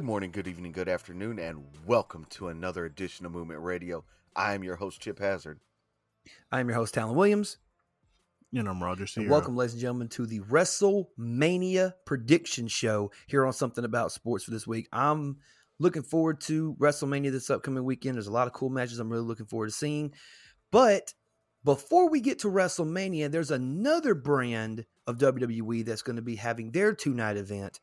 Good morning, good evening, good afternoon, and welcome to another edition of Movement Radio. I am your host, Chip Hazard. I am your host, Talon Williams. And I'm Roger And welcome, ladies and gentlemen, to the WrestleMania prediction show here on Something About Sports for this week. I'm looking forward to WrestleMania this upcoming weekend. There's a lot of cool matches I'm really looking forward to seeing. But before we get to WrestleMania, there's another brand of WWE that's going to be having their two night event,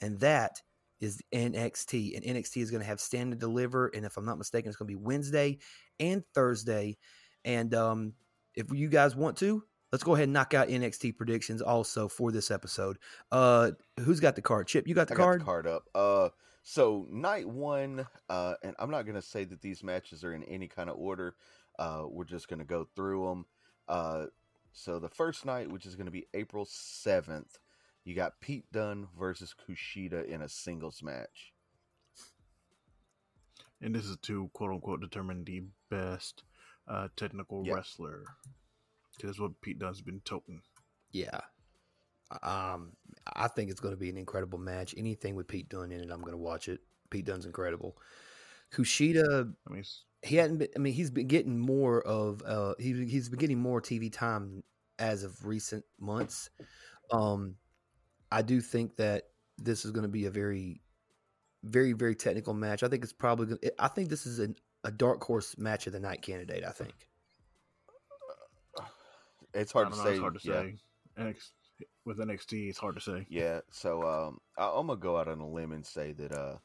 and that is NXT. And NXT is going to have Stand and Deliver. And if I'm not mistaken, it's going to be Wednesday and Thursday. And um, if you guys want to, let's go ahead and knock out NXT predictions also for this episode. Uh, who's got the card? Chip, you got the I card? got the card up. Uh, so night one, uh, and I'm not gonna say that these matches are in any kind of order. Uh, we're just gonna go through them. Uh, so the first night, which is gonna be April seventh, you got Pete Dunne versus Kushida in a singles match. And this is to quote unquote determine the best uh, technical Yep. wrestler. That's what Pete Dunne's been toting. Yeah. Um, I think it's going to be an incredible match. Anything with Pete Dunne in it, I'm going to watch it. Pete Dunne's incredible. Kushida, I mean, he hadn't been. I mean, he's been getting more of. Uh, he he's been getting more TV time as of recent months. Um, I do think that this is going to be a very, very, very technical match. I think it's probably. Gonna, I think this is an, a dark horse match of the night candidate. I think. It's hard to know, say. it's hard to yeah. say. NXT, with NXT, it's hard to say. Yeah, so um, I, I'm gonna go out on a limb and say that uh,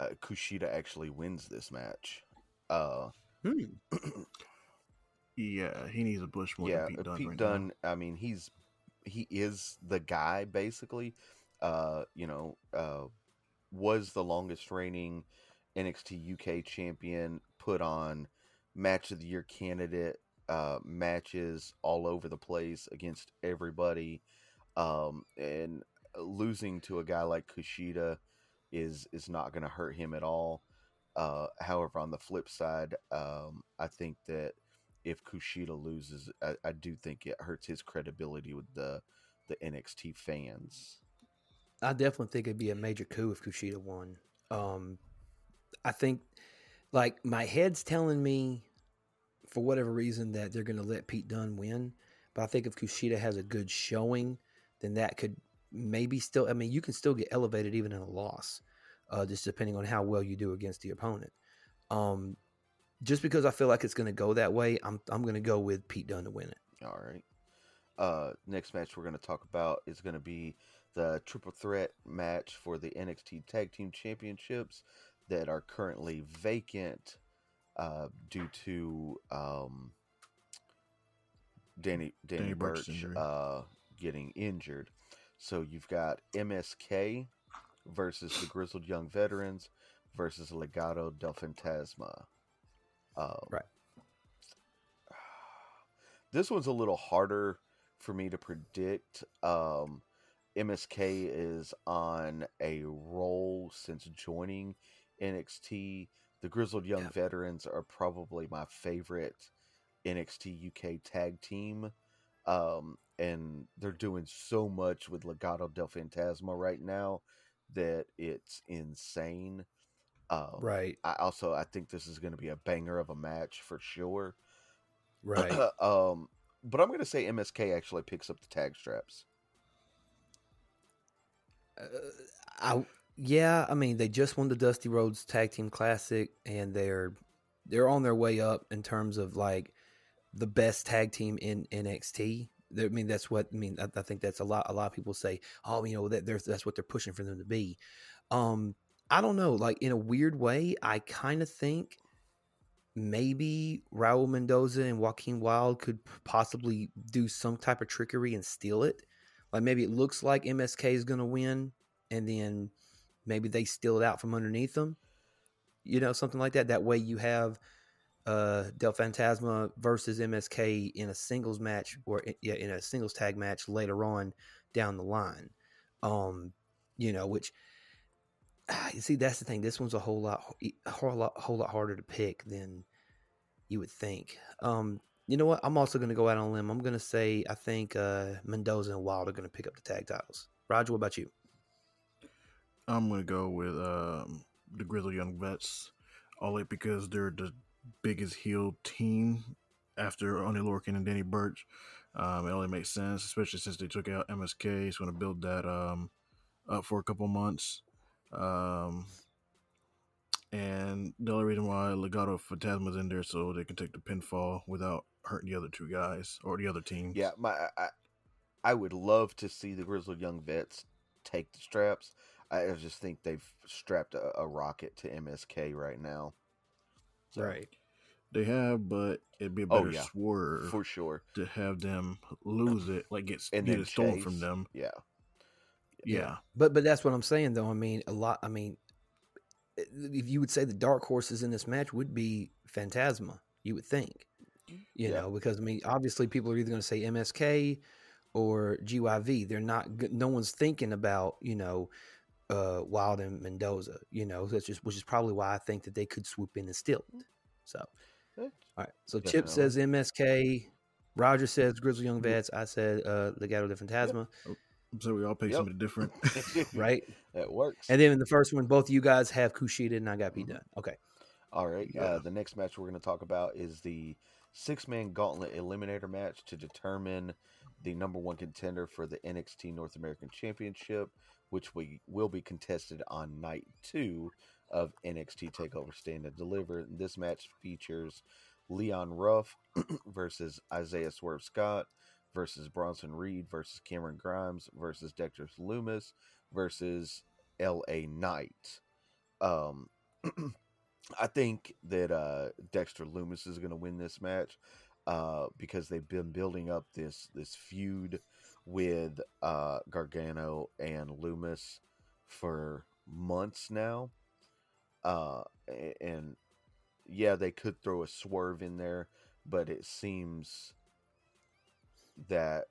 uh Kushida actually wins this match. Uh, Yeah, he needs a push more yeah, than Pete uh, Dunne. Pete right Dunne. I mean, he's he is the guy basically. Uh, you know, uh, was the longest reigning NXT UK champion. Put on match of the year candidate uh, matches all over the place against everybody, um, and losing to a guy like Kushida is is not going to hurt him at all. Uh, however, on the flip side, um, I think that if Kushida loses, I, I do think it hurts his credibility with the the NXT fans. I definitely think it'd be a major coup if Kushida won. Um, I think, like, my head's telling me, for whatever reason, that they're going to let Pete Dunne win. But I think if Kushida has a good showing, then that could maybe still. I mean, you can still get elevated even in a loss, uh, just depending on how well you do against the opponent. Um, just because I feel like it's going to go that way, I'm I'm going to go with Pete Dunne to win it. All right. Uh, next match we're going to talk about is going to be the triple threat match for the NXT Tag Team Championships that are currently vacant uh, due to um, Danny Danny, Danny Burch injury. uh, getting injured. So you've got MSK versus the Grizzled Young Veterans versus Legado del Fantasma. Um, Right. This one's a little harder for me to predict. Um, MSK is on a roll since joining NXT. The Grizzled Young Yeah. Veterans are probably my favorite NXT UK tag team. Um, and they're doing so much with Legado del Fantasma right now that it's insane. Um, Right, I also I think this is going to be a banger of a match for sure. right. um, but I'm going to say MSK actually picks up the tag straps. Uh, I yeah, I mean they just won the Dusty Rhodes Tag Team Classic, and they're they're on their way up in terms of like the best tag team in NXT. I mean that's what I mean. I, I think that's a lot. A lot of people say, oh, you know that that's what they're pushing for them to be. Um, I don't know. Like in a weird way, I kind of think maybe Raul Mendoza and Joaquin Wild could possibly do some type of trickery and steal it. Like maybe it looks like MSK is going to win, and then maybe they steal it out from underneath them. You know, something like that. That way you have uh Del Fantasma versus MSK in a singles match or i- yeah, in a singles tag match later on down the line. Um, you know, which you see that's the thing. This one's a whole lot whole lot whole lot harder to pick than you would think. Um You know what? I'm also going to go out on a limb. I'm going to say I think uh, Mendoza and Wild are going to pick up the tag titles. Roger, what about you? I'm gonna go with um, the Grizzly Young Vets, only because they're the biggest heel team after Oney Lorcan and Danny Burch. Um, it only makes sense, especially since they took out MSK. It's going to build that um, up for a couple months. Um, and the only reason why Legado Fantasma's in there so they can take the pinfall without hurting the other two guys or the other team. Yeah, my I, I would love to see the Grizzled Young Vets take the straps. I just think they've strapped a, a rocket to MSK right now. So, Right. They have, but it'd be a Oh, better yeah. swerve for sure. to have them lose it, like get, And get it stolen from them. Yeah, Yeah. But but that's what I'm saying though. I mean, a lot. I mean, eh, if you would say the dark horses in this match would be Fantasma, you would think, you Yeah. know, because I mean, obviously people are either going to say MSK or GYV. They're not. No one's thinking about you know, uh, Wild and Mendoza. You know, that's just which is probably why I think that they could swoop in and steal it. So, Eh, all right. So Chip says MSK. Roger says Grizzly Young Vets. I said uh, Legado de Fantasma. So we all pick Yep. something different. Right. that works. And then in the first one, both of you guys have Kushida and I got Pete Dunne. Okay. All right. Yeah. Uh, the next match we're going to talk about is the six man gauntlet eliminator match to determine the number one contender for the NXT North American Championship, which we will be contested on night two of NXT Takeover Stand and Deliver. This match features Leon Ruff versus Isaiah Swerve Scott versus Bronson Reed versus Cameron Grimes versus Dexter Lumis versus L.A. Knight. Um, I think that uh, Dexter Lumis is going to win this match uh, because they've been building up this this feud with uh, Gargano and Lumis for months now. Uh, and yeah, they could throw a swerve in there, but it seems that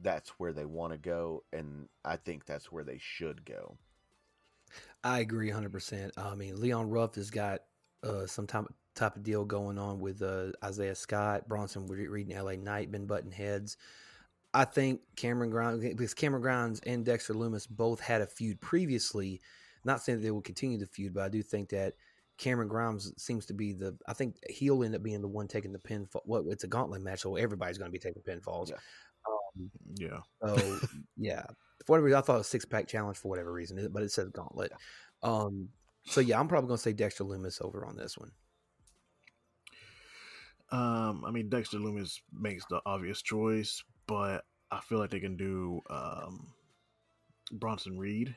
that's where they want to go, and I think that's where they should go. I agree 100%. I mean, Leon Ruff has got uh, some type, type of deal going on with uh, Isaiah Scott, Bronson Re- Reed, and LA Knight, been button heads. I think Cameron Grimes, because Cameron Grimes and Dexter Lumis both had a feud previously. Not saying that they will continue the feud, but I do think that Cameron Grimes seems to be the. I think he'll end up being the one taking the pinfall. Well, it's a gauntlet match, so everybody's going to be taking pinfalls. Yeah. Um, yeah. so yeah, for whatever reason, I thought it was six pack challenge for whatever reason, but it says gauntlet. Um, so yeah, I'm probably gonna say Dexter Lumis over on this one. Um, I mean, Dexter Lumis makes the obvious choice, but I feel like they can do um, Bronson Reed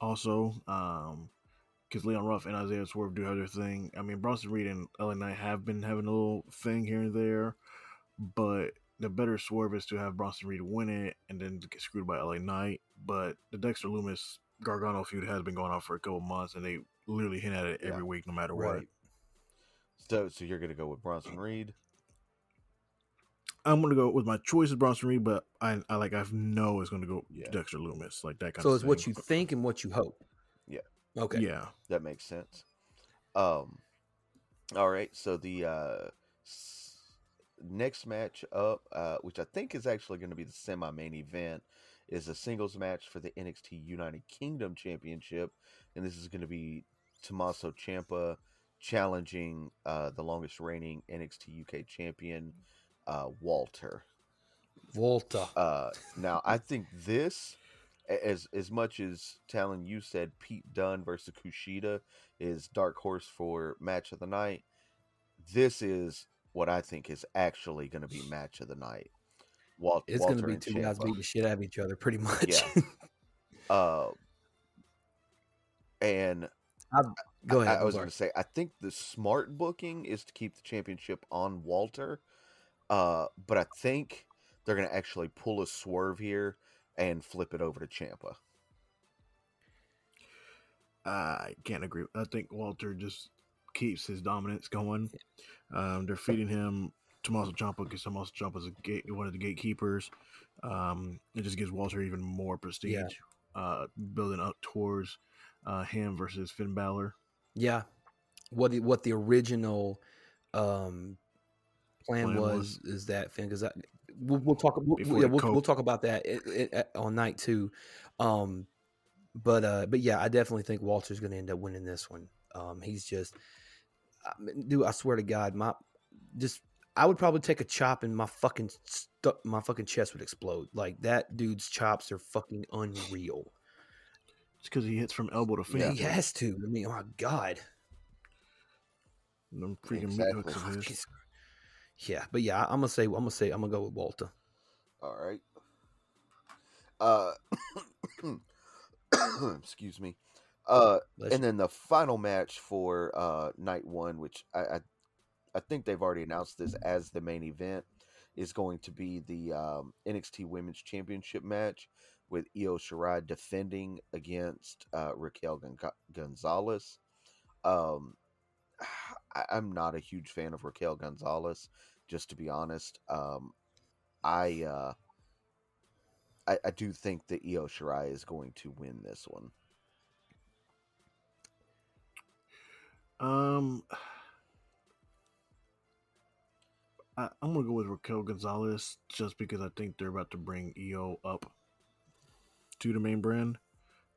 also. Um, because Leon Ruff and Isaiah Swerve do have their thing. I mean, Bronson Reed and LA Knight have been having a little thing here and there, but the better swerve is to have Bronson Reed win it and then get screwed by LA Knight. But the Dexter Lumis Gargano feud has been going on for a couple months, and they literally hint at it Yeah. every week, no matter what. So, so you're going to go with Bronson Reed? I'm gonna go with my choice is Bronson Reed, but I, I like I know it's gonna go Yeah. Dexter Lumis, like that kind So of. it's what you think and what you hope. Yeah. Okay. Yeah, That makes sense. Um, all right. So the uh, s- next match up, uh, which I think is actually going to be the semi-main event, is a singles match for the NXT United Kingdom Championship, and this is going to be Tommaso Ciampa challenging uh, the longest reigning NXT UK champion, uh, Walter. Volta. Uh, now I think this, a- as as much as Talon you said, Pete Dunne versus Kushida is dark horse for match of the night. This is what I think is actually going to be match of the night. Walt, It's gonna be and two guys beating the shit out of each other, pretty much. Yeah. Uh, and Go I- ahead. I, I'm was going to say, I think the smart booking is to keep the championship on Walter, uh, but I think they're going to actually pull a swerve here and flip it over to Ciampa. I can't agree. I think Walter just keeps his dominance going. Um, they're feeding him Tommaso Ciampa because Tommaso Ciampa is a gate, one of the gatekeepers. Um, it just gives Walter even more prestige, Yeah. uh, building up towards uh, him versus Finn Balor. Yeah. What the, what the original um plan, Plan was, is that Finn because we'll, we'll talk we'll, yeah, we'll, we'll talk about that it, it, on night two. Um, but uh, but yeah, I definitely think Walter's going to end up winning this one. Um, he's just, I mean, dude. I swear to God, my just I would probably take a chop and my fucking stu- my fucking chest would explode. Like that dude's chops are fucking unreal. It's because he hits from elbow to Yeah, he has to. I mean, oh my God. Them freaking Exactly. meat hooks of his. Yeah, but yeah, I'm gonna say I'm gonna say I'm gonna go with Walter. All right. Uh, excuse me. Uh, Bless and you. then the final match for uh night one, which I, I I think they've already announced this as the main event, is going to be the um, NXT Women's Championship match with Io Shirai defending against uh, Raquel Gon- Gonzalez. Um, I, I'm not a huge fan of Raquel Gonzalez, just to be honest. Um, I, uh, I I do think that Io Shirai is going to win this one. Um, I, I'm gonna go with Raquel Gonzalez just because I think they're about to bring Io up to the main brand.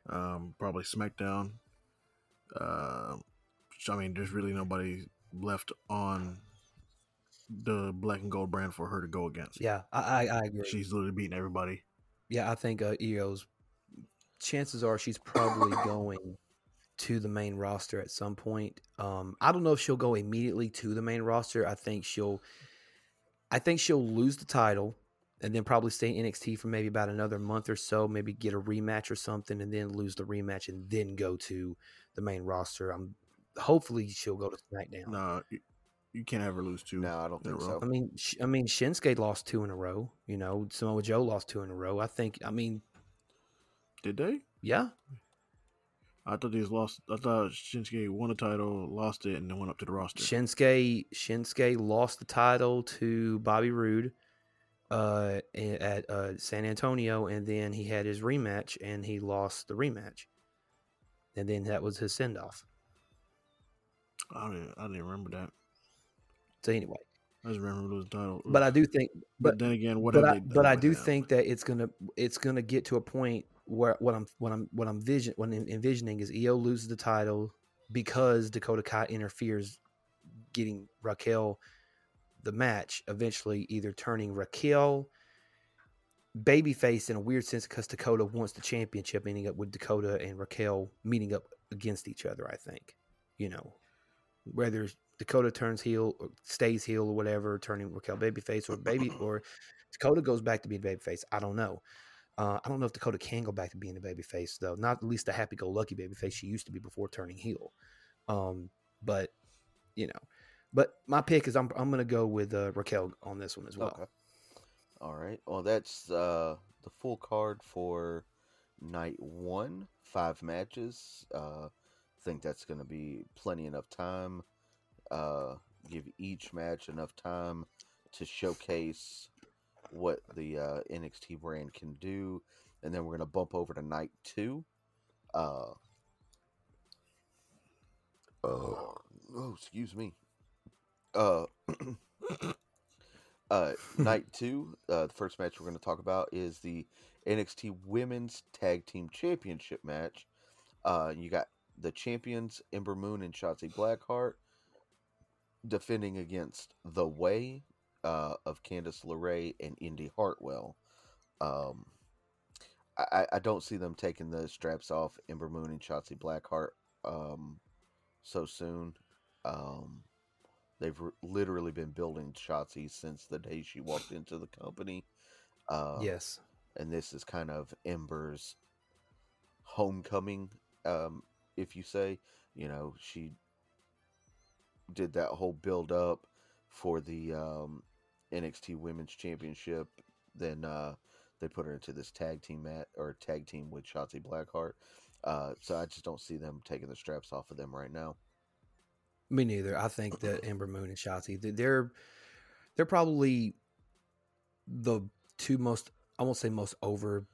Um, probably SmackDown. Um, I mean, there's really nobody left on the black and gold brand for her to go against. Yeah, I, I, I agree. She's literally beating everybody. yeah, I think uh, Io's chances are she's probably going to the main roster at some point. Um, I don't know if she'll go immediately to the main roster. I think she'll, I think she'll lose the title and then probably stay in NXT for maybe about another month or so. Maybe get a rematch or something, and then lose the rematch and then go to the main roster. I'm hopefully she'll go to SmackDown. No, you, you can't have her lose two. No, I don't think so. I mean, Sh- I mean, Shinsuke lost two in a row. You know, Samoa Joe lost two in a row. I think. I mean, Did they? yeah, I thought they lost. I thought Shinsuke won the title, lost it, and then went up to the roster. Shinsuke Shinsuke lost the title to Bobby Roode uh, at uh, San Antonio, and then he had his rematch, and he lost the rematch, and then that was his send off. I didn't. I didn't remember that. So anyway, I just remember losing the title. but I do think, But, but then again, what but I, but I do him? think that it's gonna it's gonna get to a point where what I'm what I'm what I'm vision what I'm envisioning is Io loses the title because Dakota Kai interferes, getting Raquel the match. Eventually, either turning Raquel babyface in a weird sense because Dakota wants the championship, ending up with Dakota and Raquel meeting up against each other. I think you know whether Dakota turns heel or stays heel or whatever, turning Raquel babyface or baby or Dakota goes back to being babyface. I don't know. Uh, I don't know if Dakota can go back to being a babyface though. Not at least the happy-go-lucky babyface she used to be before turning heel. Um, but you know, but my pick is I'm I'm gonna go with uh, Raquel on this one as well. Okay. All right. Well, that's uh, the full card for night one. Five matches. Uh, think that's going to be plenty enough time. Uh, give each match enough time to showcase what the uh, NXT brand can do, and then we're going to bump over to night two. Uh, oh, oh, excuse me. Uh, uh, night two, uh, the first match we're going to talk about is the NXT Women's Tag Team Championship match. Uh, you got the champions Ember Moon and Shotzi Blackheart defending against The Way uh, of Candice LeRae and Indy Hartwell. Um, I, I- don't see them taking the straps off Ember Moon and Shotzi Blackheart um, so soon. Um, they've r- literally been building Shotzi since the day she walked into the company. Uh, Yes. and this is kind of Ember's homecoming, um, if you say. You know, she did that whole build up for the um, NXT Women's Championship. Then uh, they put her into this tag team mat or tag team with Shotzi Blackheart. Uh, so I just don't see them taking the straps off of them right now. Me neither. I think that Ember Moon and Shotzi, they're they're probably the two most I won't say most over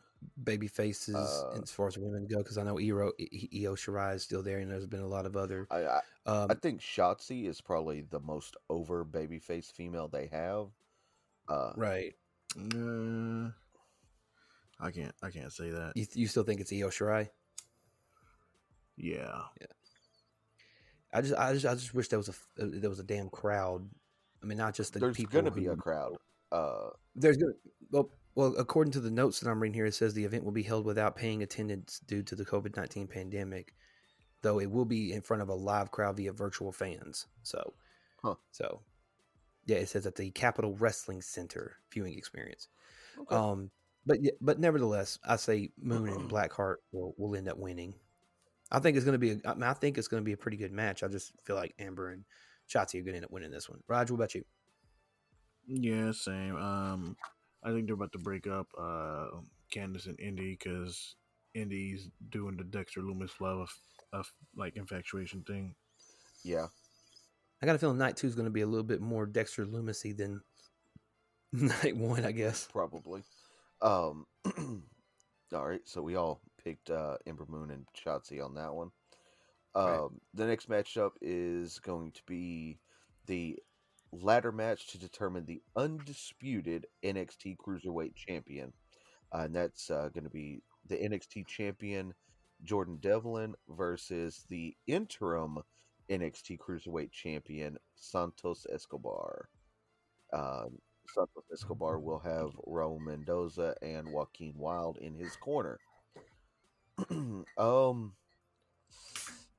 baby faces Uh, as far as women go? Because I know Io, Io Shirai is still there, and there's been a lot of other. I, I Um, I think Shotzi is probably the most over babyface female they have. Uh, right. Uh, I can't. I can't say that. You, you still think it's Io Shirai? Yeah. Yeah. I just, I just, I just wish there was a uh, there was a damn crowd. I mean, not just the there's people. gonna be a crowd. Uh, There's gonna well, well, according to the notes that I'm reading here, it says the event will be held without paying attendance due to the COVID nineteen pandemic, though it will be in front of a live crowd via virtual fans. So, Huh. so yeah, it says at the Capitol Wrestling Center viewing experience. okay. Um, but but nevertheless, I say Moon and Blackheart will will end up winning. I think it's going to be. A, I, mean, I think it's going to be a pretty good match. I just feel like Ember and Shotzi are going to end up winning this one. Roger, what about you? Yeah. Same. Um, I think they're about to break up. Uh, Candice and Indy because Indy's doing the Dexter Lumis love of, of like infatuation thing. yeah, I got a feeling night two is going to be a little bit more Dexter Loomisy than night one, I guess. probably. Um, all right, so we all picked uh, Ember Moon and Shotzi on that one. Um, Right. The next matchup is going to be the ladder match to determine the undisputed NXT Cruiserweight Champion, uh, and that's uh, going to be the NXT Champion Jordan Devlin versus the interim NXT Cruiserweight Champion Santos Escobar. Um, Santos Escobar will have Raul Mendoza and Joaquin Wild in his corner. um,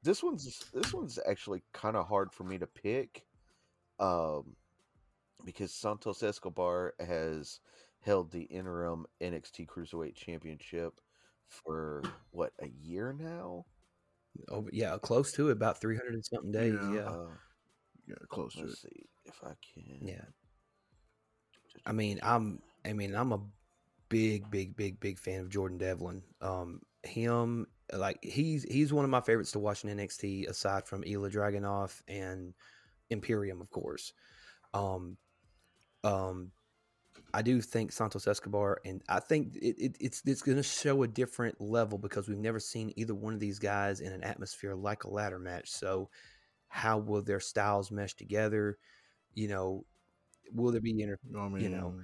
this one's this one's actually kind of hard for me to pick, um, because Santos Escobar has held the interim NXT Cruiserweight Championship for what a year now. Oh, yeah, close to it, about 300 and something days. Yeah. Yeah. Uh, Yeah, close to it. let's see if I can. Yeah. I mean, I'm, I mean, I'm a big, big, big, big fan of Jordan Devlin. Um, him, like, he's, he's one of my favorites to watch in NXT aside from Ilja Dragunov and Imperium, of course. Um, um, I do think Santos Escobar, and I think it, it, it's it's going to show a different level because we've never seen either one of these guys in an atmosphere like a ladder match. So, how will their styles mesh together? You know, will there be inter- I mean, you know.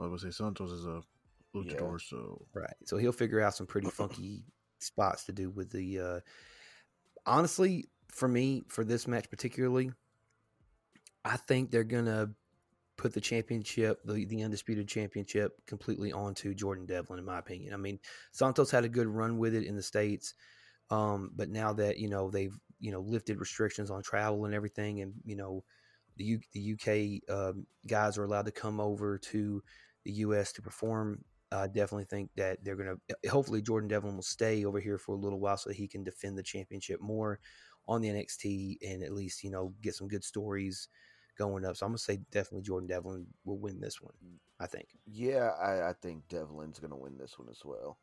I would say Santos is a luchador, so right? So he'll figure out some pretty funky spots to do with the. Uh, honestly, for me, for this match particularly, I think they're gonna put the championship, the, the undisputed championship, completely onto Jordan Devlin, in my opinion. I mean, Santos had a good run with it in the states, um, but now that you know they've you know lifted restrictions on travel and everything, and you know the U, the UK um, guys are allowed to come over to the US to perform. I definitely think that they're gonna. Hopefully, Jordan Devlin will stay over here for a little while so he can defend the championship more on the NXT and at least you know get some good stories going up. So I'm gonna say definitely Jordan Devlin will win this one. I think. Yeah, I, I think Devlin's gonna win this one as well.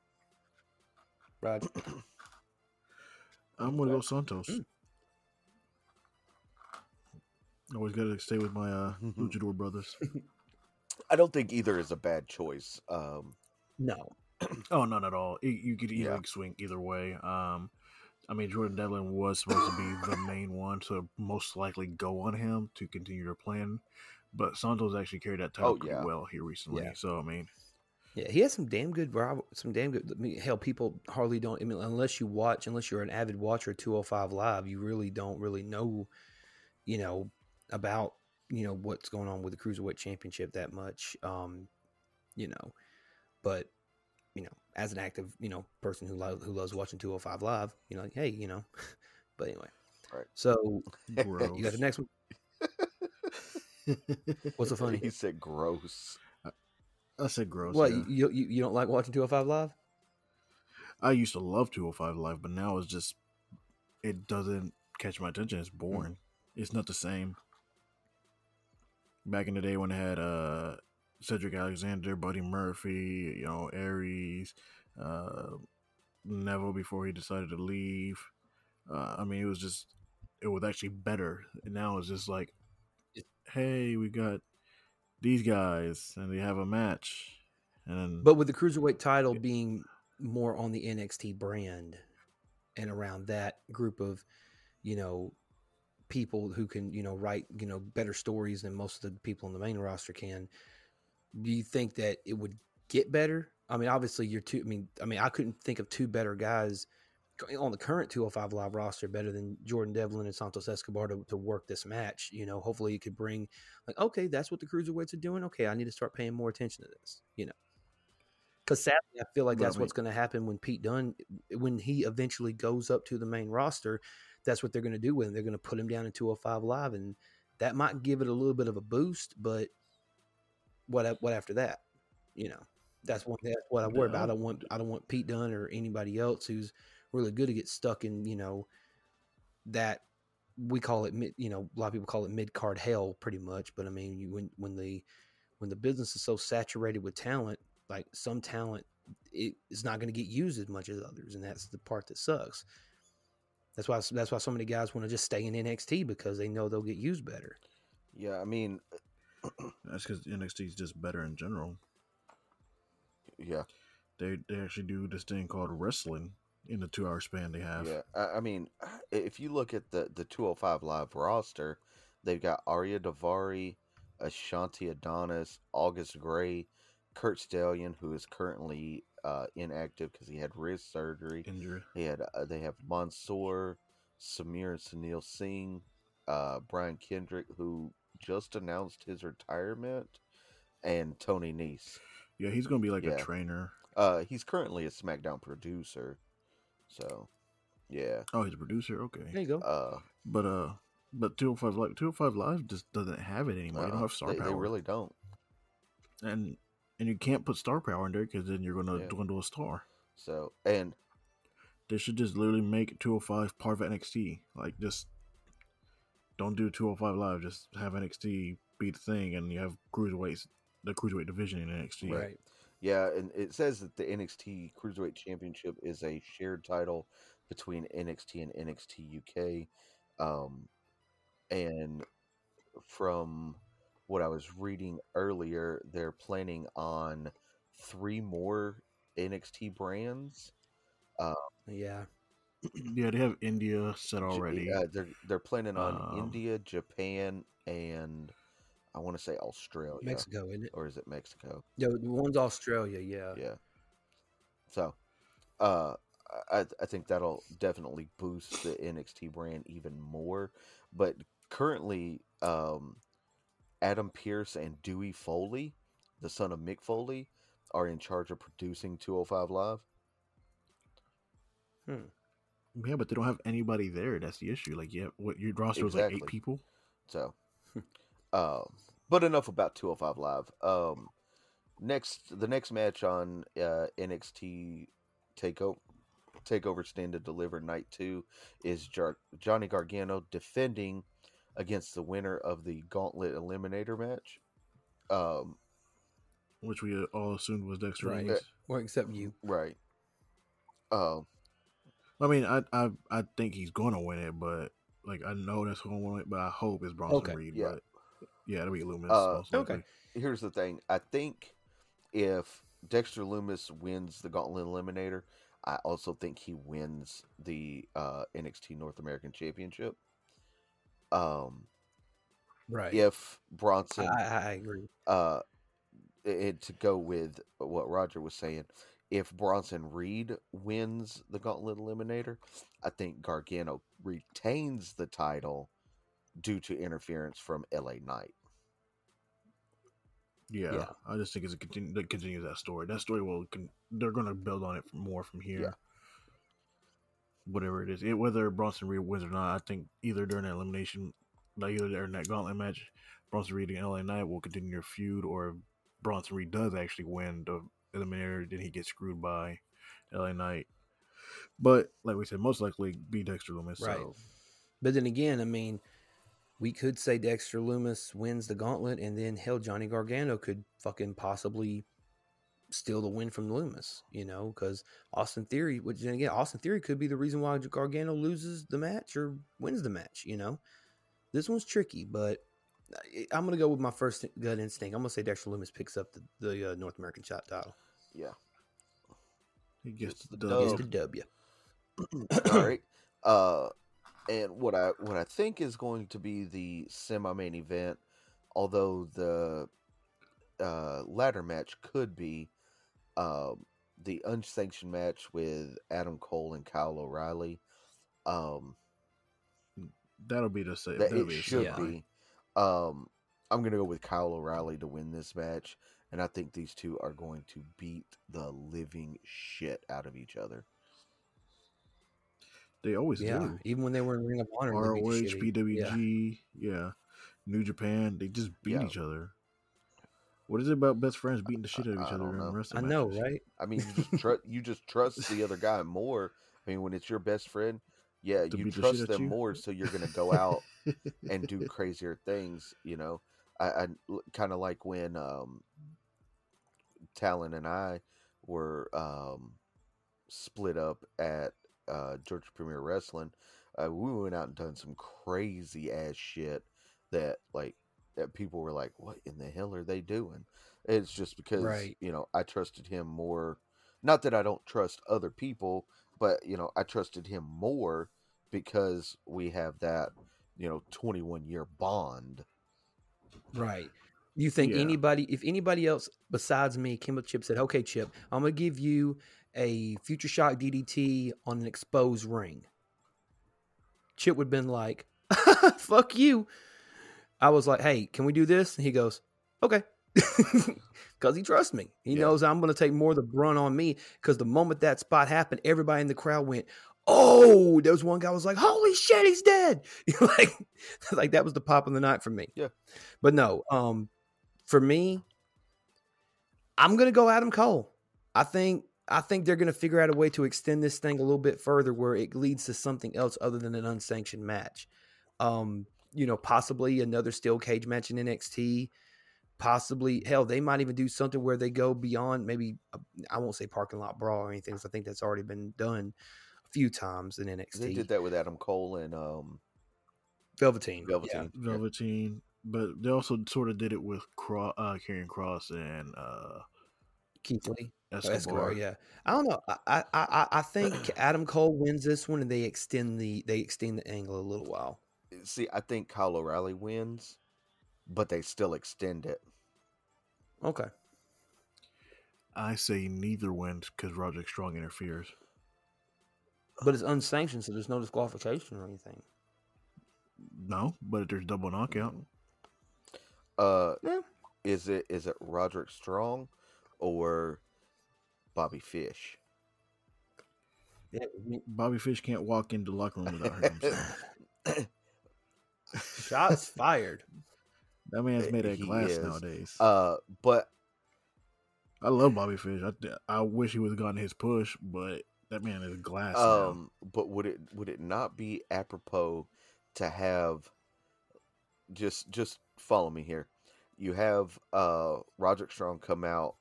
Right. I'm gonna go Santos. Mm. Always gotta stay with my uh, luchador brothers. I don't think either is a bad choice. Um, No. Oh, not at all. You, you could easily Yeah. swing either way. Um, I mean, Jordan Devlin was supposed to be the main one to most likely go on him to continue their plan, but Santos actually carried that title Oh, pretty yeah. well here recently. Yeah. So I mean, Yeah, he has some damn good, some damn good. I mean, hell, people hardly don't. I mean, unless you watch, unless you're an avid watcher 205 Live, you really don't really know, you know, about you know what's going on with the cruiserweight championship that much. Um, you know, but you know, as an active, you know, person who lo- who loves watching 205 Live, you know, like, hey, you know, but anyway, Right. So gross. you got the next one. What's so funny? He said gross. I said gross. What yeah. you, you you don't like watching 205 Live? I used to love 205 Live, but now it's just it doesn't catch my attention. It's boring. It's not the same. Back in the day when it had uh Cedric Alexander, Buddy Murphy, you know, Aries, uh Neville before he decided to leave. Uh, I mean, it was just it was actually better. And now it's just like, hey, we got these guys and they have a match, And then, But with the cruiserweight title being more on the NXT brand and around that group of, you know, people who can, you know, write, you know, better stories than most of the people in the main roster can, do you think that it would get better? I mean, obviously you're two I mean, I mean, I couldn't think of two better guys on the current 205 live roster better than Jordan Devlin and Santos Escobar to, to work this match. You know, hopefully it could bring like, okay, that's what the cruiserweights are doing. Okay, I need to start paying more attention to this. You know, because sadly, I feel like that's what's going to happen when Pete Dunne, when he eventually goes up to the main roster. That's what they're going to do with him. They're going to put him down in 205 live, and that might give it a little bit of a boost. But what what after that? You know, that's one. That's what I worry about. I don't want I don't want Pete Dunne or anybody else who's really good to get stuck in you know that we call it mid you know a lot of people call it mid card hell pretty much but i mean you, when when the when the business is so saturated with talent like some talent it is not going to get used as much as others and that's the part that sucks that's why that's why so many guys want to just stay in NXT because they know they'll get used better Yeah, I mean, that's because NXT is just better in general. yeah, They they actually do this thing called wrestling in the two hour span they have. yeah. I, I mean, if you look at the the 205 live roster, they've got Ariya Daivari, Ashante Adonis, August Grey, Curt Stallion, who is currently uh, inactive because he had wrist surgery. Injury. He had uh, they have Mansoor, Samir and Sunil Singh, uh, Brian Kendrick, who just announced his retirement, and Tony Nese. Yeah, he's gonna be like Yeah. a trainer. Uh, he's currently a SmackDown producer, so yeah. Oh, he's a producer. Okay. there you go Uh, But uh, but two hundred five live two hundred five live just doesn't have it anymore. they don't uh, have star they, power. they really don't. and and you can't put star power in there because then you're gonna Yeah. dwindle a star. So and They should just literally make two hundred five part of NXT. Like just don't do two hundred five live. Just have NXT be the thing, and you have cruiserweights, the cruiserweight division in NXT. right yeah, and it says that the NXT Cruiserweight Championship is a shared title between NXT and NXT UK. Um, and from what I was reading earlier, they're planning on three more NXT brands. yeah Yeah, they have India set already. Uh, they're they're planning on Um, India, Japan, and I want to say Australia, Mexico isn't it or is it Mexico? yeah the one's Australia yeah Yeah. So, uh, I I think that'll definitely boost the NXT brand even more. But currently, um, Adam Pearce and Dewey Foley, the son of Mick Foley, are in charge of producing 205 Live. Yeah, but they don't have anybody there. That's the issue. Like, yeah, what your roster was like eight people. So, um, but enough about 205 Live. Um, next, the next match on uh, NXT Takeover Takeover Stand to Deliver Night Two is Jar- Johnny Gargano defending against the winner of the Gauntlet Eliminator match. Um, which we all assumed was Dexter Right. Lumis. well except you right. Um, I mean, I I I think he's gonna win it, but like I know that's gonna win it, but I hope it's Bronson Okay, Reed. yeah. But yeah, it'll be Lumis. Uh, okay. here's the thing. I think if Dexter Lumis wins the Gauntlet Eliminator, I also think he wins the uh, NXT North American Championship. Um, right if Bronson, I, I agree uh, and to go with what Roger was saying, if Bronson Reed wins the Gauntlet Eliminator, I think Gargano retains the title due to interference from LA Knight. yeah, yeah. I just think it's a continue that continues that story. That story will con- they're gonna build on it more from here. Yeah. Whatever it is, it, whether Bronson Reed wins or not, I think either during that elimination, like either during that gauntlet match, Bronson Reed and LA Knight will continue their feud, or Bronson Reed does actually win the eliminator, then he gets screwed by LA Knight. But like we said, most likely be Dexter Lumis. Right. So But then again, I mean, we could say Dexter Lumis wins the gauntlet, and then hell, Johnny Gargano could fucking possibly steal the win from Lumis, you know, because Austin Theory, which then again, Austin Theory could be the reason why Gargano loses the match or wins the match, you know. This one's tricky, but I'm gonna go with my first gut instinct. I'm gonna say Dexter Lumis picks up the, the uh, North American shot title. Yeah. He gets Gets the the dub. Gets dub. the W. All right. Uh, and what I what I think is going to be the semi main event, although the uh, ladder match could be um, the unsanctioned match with Adam Cole and Kyle O'Reilly. Um, That'll be the same. that it be should same. be. Um, I'm gonna go with Kyle O'Reilly to win this match, and I think these two are going to beat the living shit out of each other. They always Yeah, do. even when they were in Ring of Honor, they ROH, shit yeah. Yeah. New Japan, they just beat Yeah. each other. What is it about best friends beating the shit out of each I other know. wrestling I know, matches? right? I mean, you just trust you just trust the other guy more. I mean, when it's your best friend, yeah, you beat the shit trust them you? more, so you're gonna go out and do crazier things. You know, I, I kind of like when um, Talon and I were um, split up at uh, Georgia Premier Wrestling. Uh, we went out and done some crazy ass shit that like that people were like, "What in the hell are they doing?" It's just because Right. you know I trusted him more. Not that I don't trust other people, but you know I trusted him more because we have that you know 21 year bond. Right. You think Yeah. anybody, if anybody else besides me came up Chip said, okay, Chip, I'm going to give you a Future Shock DDT on an exposed ring. Chip would have been like, fuck you. I was like, hey, can we do this? And he goes, okay. Because he trusts me. He Yeah. knows I'm going to take more of the brunt on me. Because the moment that spot happened, everybody in the crowd went, oh, there was one guy was like, holy shit, he's dead. like, like that was the pop of the night for me. Yeah. But no, um, for me, I'm gonna go Adam Cole. I think I think they're gonna figure out a way to extend this thing a little bit further where it leads to something else other than an unsanctioned match. Um, you know, possibly another steel cage match in NXT. Possibly, hell, they might even do something where they go beyond maybe uh, I won't say parking lot brawl or anything. 'cause I think that's already been done a few times in NXT. They did that with Adam Cole and um, Velveteen. Velveteen. Yeah. Velveteen, but they also sort of did it with Cro- uh, Karrion Kross and uh, Keith Lee. Oh, Escobar. Escobar, yeah. I don't know. I, I I I think Adam Cole wins this one, and they extend the they extend the angle a little while. See, I think Kyle O'Reilly wins, but they still extend it. Okay. I say neither wins because Roderick Strong interferes. But it's unsanctioned, so there's no disqualification or anything. No, but there's double knockout. Uh, Yeah. is it is it Roderick Strong or Bobby Fish? Yeah. Bobby Fish can't walk into the locker room without hurting himself. Shots fired. That man's made of glass is. nowadays. uh, but I love Bobby Fish. I, I wish he would have gotten his push, but that man is glass now. um, but would it would it not be apropos to have just just follow me here? You have uh Roderick Strong come out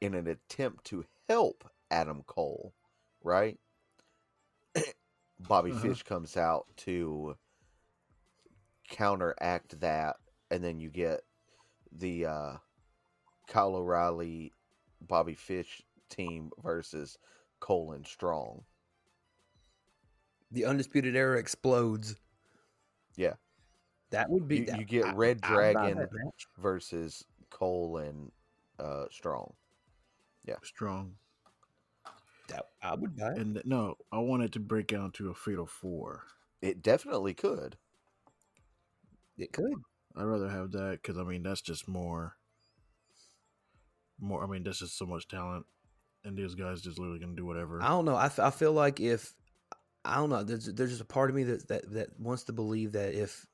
in an attempt to help Adam Cole, right? Bobby Uh-huh. Fish comes out to counteract that, and then you get the uh, Kyle O'Reilly, Bobby Fish team versus Cole and Strong. The undisputed era explodes. Yeah. That would be. You, that- you get I- Red I'd Dragon that versus Cole and uh, Strong. Yeah, Strong. That, I would buy. And no, I wanted to break out to a fatal four. It definitely could. It could. I'd rather have that because I mean that's just more. More, I mean that's just so much talent, and these guys just literally can do whatever. I don't know. I, f- I feel like if I don't know, there's there's just a part of me that that that wants to believe that if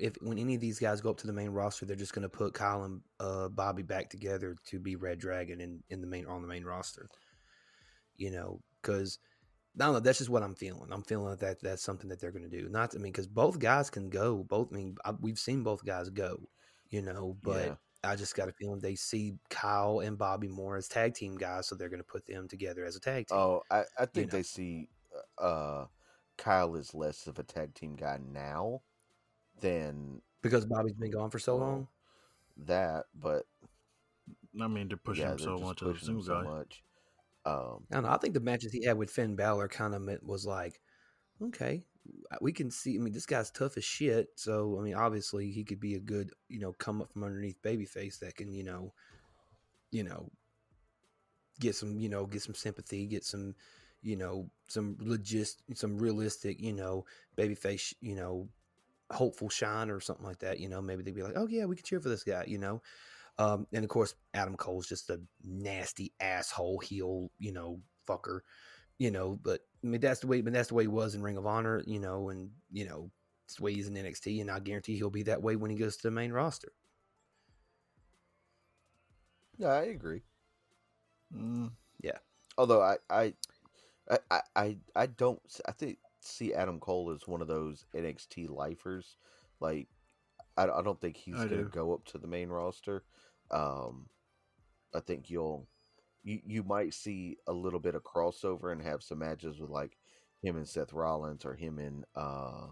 if when any of these guys go up to the main roster, they're just going to put Kyle and uh, Bobby back together to be Red Dragon in in the main on the main roster. You know, because I don't know. That's just what I'm feeling. I'm feeling that, that that's something that they're going to do. Not I mean, because both guys can go. Both I mean, I, we've seen both guys go. You know, but. Yeah. I just got a feeling they see Kyle and Bobby more as tag team guys, so they're going to put them together as a tag team. Oh, I, I think know. they see uh, Kyle is less of a tag team guy now than because Bobby's been gone for so long. that, but I mean, they're pushing yeah, him so much pushing him so much. Um, I don't know. I think the matches he had with Finn Balor kind of was like, okay, we can see. I mean, this guy's tough as shit. So I mean, obviously he could be a good, you know, come up from underneath babyface that can, you know, you know, get some, you know, get some sympathy, get some, you know, some legit, some realistic, you know, babyface, you know, hopeful shine or something like that. You know, maybe they'd be like, oh yeah, we could cheer for this guy. You know, um, and of course, Adam Cole's just a nasty asshole heel, you know, fucker, you know. But I mean, that's the way. But that's the way he was in Ring of Honor, you know, and you know, it's the way he's in NXT, and I guarantee he'll be that way when he goes to the main roster. yeah, I agree. Mm, Although I, I, I, I, I, I don't. I think see Adam Cole as one of those NXT lifers. Like, I, I don't think he's I going to do. go up to the main roster. Um, I think you'll, you, you might see a little bit of crossover and have some matches with like him and Seth Rollins or him and uh,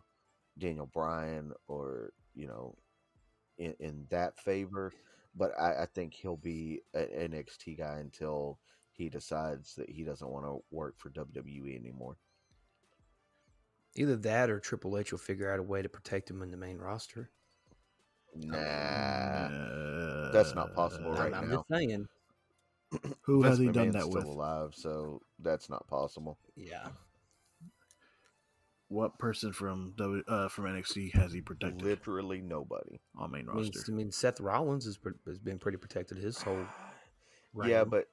Daniel Bryan or you know, in in that favor. But I, I think he'll be an NXT guy until he decides that he doesn't want to work for WWE anymore. Either that or Triple H will figure out a way to protect him in the main roster. Nah, that's not possible right I'm, I'm now. just saying. Who has Vince he done McMahon's that still with? alive, so that's not possible. Yeah. What person from W uh, from NXT has he protected Literally nobody. on main I mean, roster? I mean, Seth Rollins has, pre- has been pretty protected his whole. Yeah, but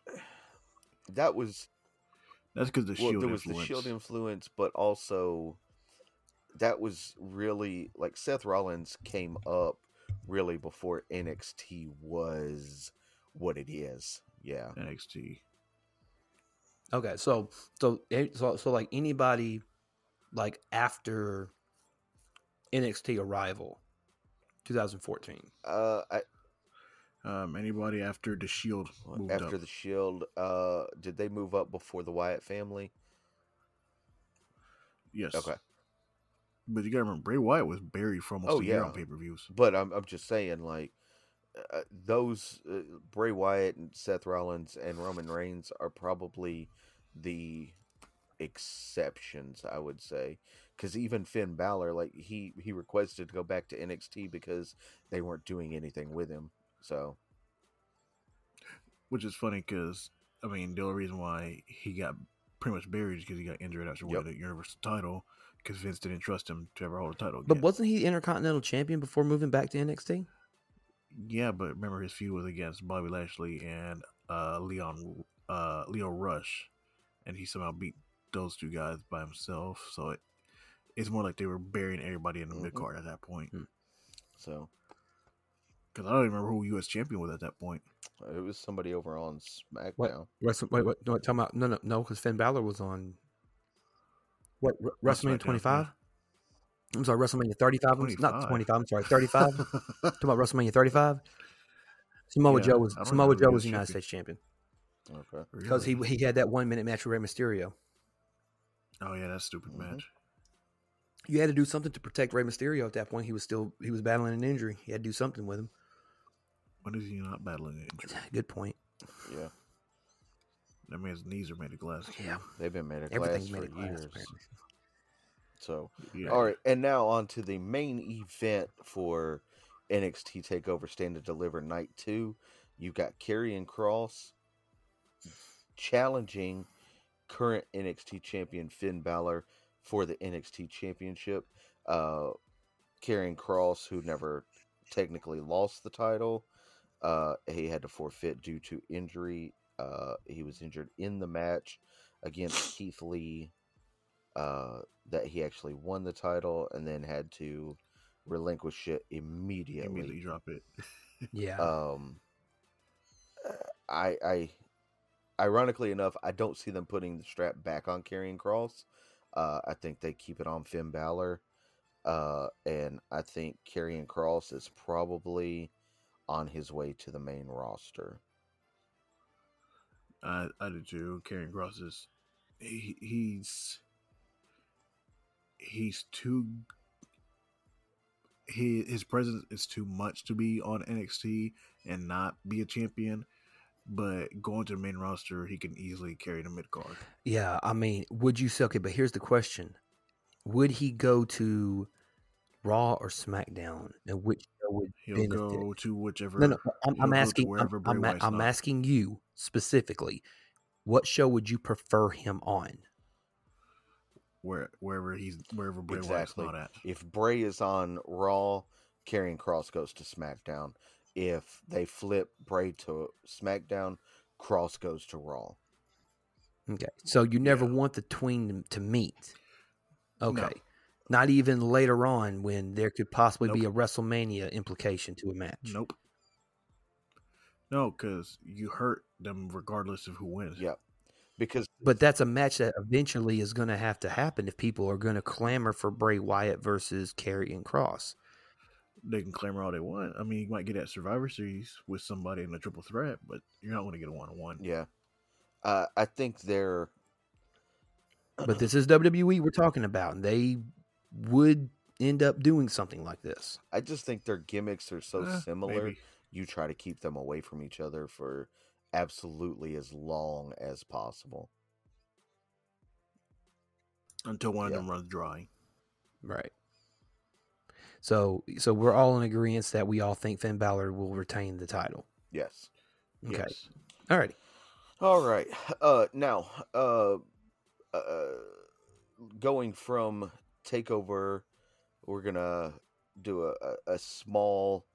that was That's because the well, Shield there was influence. the Shield influence, but also that was really like Seth Rollins came up really before NXT was what it is. Yeah. NXT. Okay, so so eh, so so like anybody like after NXT arrival, 2014. Uh, I, Um, anybody after the Shield moved after up? the Shield, uh, did they move up before the Wyatt family? yes. Okay, But you gotta remember, Bray Wyatt was buried for almost Oh, a year yeah. on pay per views. but I'm I'm just saying like. Uh, those uh, Bray Wyatt and Seth Rollins and Roman Reigns are probably the exceptions, I would say, because even Finn Balor, like he he requested to go back to NXT because they weren't doing anything with him. So Which is funny because I mean the only reason why he got pretty much buried is because he got injured after Yep. winning the Universal title because Vince didn't trust him to ever hold a title. But again. wasn't he Intercontinental Champion before moving back to NXT? yeah, but remember his feud was against Bobby Lashley and uh, Leon uh, Lio Rush, and he somehow beat those two guys by himself. So it, it's more like they were burying everybody in the Mhm. mid card at that point. so Because I don't even remember who U.S. champion was at that point. it was somebody over on SmackDown. Wrestle, wait, wait, no, talking about no, no, no, because Finn Balor was on what Re- WrestleMania 25. I'm sorry, WrestleMania 35. I'm- Not 25. 25. I'm sorry, 35. talking about WrestleMania 35. Samoa Yeah, Joe was Samoa Joe was United. States champion Okay. because he Really? he had that one minute match with Rey Mysterio. Oh yeah, that stupid Mhm. match. You had to do something to protect Rey Mysterio at that point. He was still he was battling an injury. You had to do something with him. When is he not battling an injury? Good point. Yeah, That man's knees are made of glass. Yeah, they've been made of glass everything's for made of years. apparently. So Yeah. All right, and now on to the main event for NXT Takeover Stand and Deliver Night Two. You've got Karrion Kross challenging current NXT champion Finn Balor for the NXT Championship. Uh, Karrion Kross, who never technically lost the title, uh, he had to forfeit due to injury. Uh, he was injured in the match against Keith Lee uh, that he actually won the title and then had to relinquish it immediately. Immediately drop it. Yeah, Um, I, I, ironically enough, I don't see them putting the strap back on Karrion Kross. Uh, I think they keep it on Finn Balor. Uh, and I think Karrion Kross is probably on his way to the main roster. I I do too. Karrion Kross is he, he's he's too he his presence is too much to be on NXT and not be a champion. But going to the main roster, he can easily carry the mid card. Yeah, I mean, would you say okay? But here's the question: Would he go to Raw or SmackDown, and which would He'll benefit? go to whichever. No, no, I'm, I'm go to asking. I'm, Bray I'm, I'm asking you specifically. What show would you prefer him on? where wherever he's wherever Bray Exactly. Wyatt's not at. If Bray is on Raw, Karrion Kross goes to SmackDown. If they flip Bray to SmackDown, Kross goes to Raw. Okay, so you never Yeah. want the tween to- to meet. No. Okay, not even later on when there could possibly be a WrestleMania implication to a match. Nope. No, because you hurt them regardless of who wins. Yep. Because But that's a match that eventually is going to have to happen if people are going to clamor for Bray Wyatt versus Karrion Kross. They can clamor all they want. I mean, you might get that Survivor Series with somebody in a triple threat, but you're not going to get a one on one. yeah, uh, I think they're But this is WWE we're talking about, and they would end up doing something like this. I just think their gimmicks are so Eh, similar. maybe. You try to keep them away from each other for absolutely as long as possible. until one Yeah. of them runs dry. Right. So, so we're all in agreement that we all think Finn Balor will retain the title. Yes. Okay. Yes. All right. All right. Uh, now, uh, uh, going from takeover, we're gonna do a, a, a small,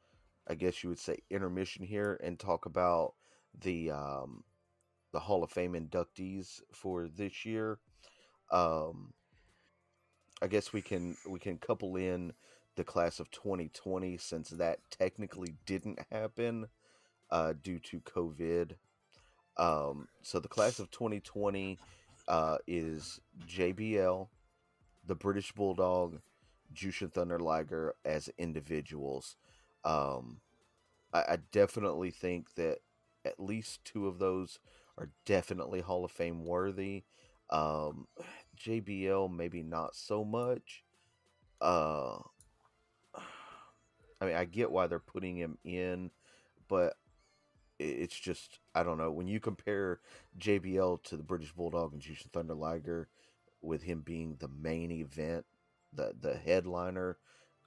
I guess you would say, intermission here and talk about the um, the Hall of Fame inductees for this year. Um, I guess we can we can couple in the class of 2020 since that technically didn't happen uh, due to COVID. Um, so the class of 2020 uh, is JBL, the British Bulldog, Jushin Thunder Liger as individuals. Um, I, I definitely think that at least two of those are definitely Hall of Fame worthy. Um, JBL maybe not so much. Uh, I mean, I get why they're putting him in, but it's just I don't know when you compare JBL to the British Bulldog and Jushin Thunder Liger, with him being the main event, the the headliner.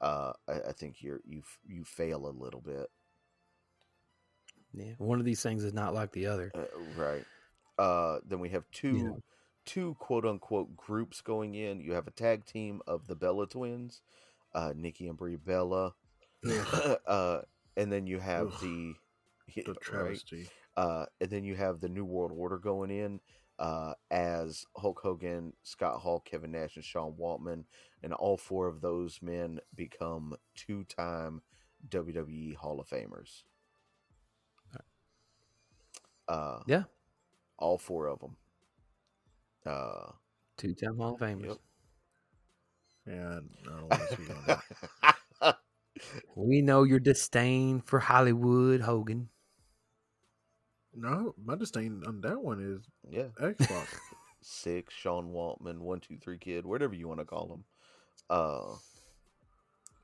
Uh, I, I think you're you you fail a little bit. Yeah. One of these things is not like the other. Uh, right. Uh, then we have two Yeah. two quote unquote groups going in. You have a tag team of the Bella twins, uh, Nikki and Brie Bella, uh, and then you have Ugh. the the right, uh, and then you have the New World Order going in uh, as Hulk Hogan, Scott Hall, Kevin Nash, and Sean Waltman, and all four of those men become two-time WWE Hall of Famers. Uh, Yeah. all four of them. Uh, Two time Hall of Famers. Yep. Yeah, I don't want to speak on that. We know your disdain for Hollywood, Hogan. No, my disdain on that one is yeah, X-Pac. six Sean Waltman, one two three kid, whatever you want to call him. Uh,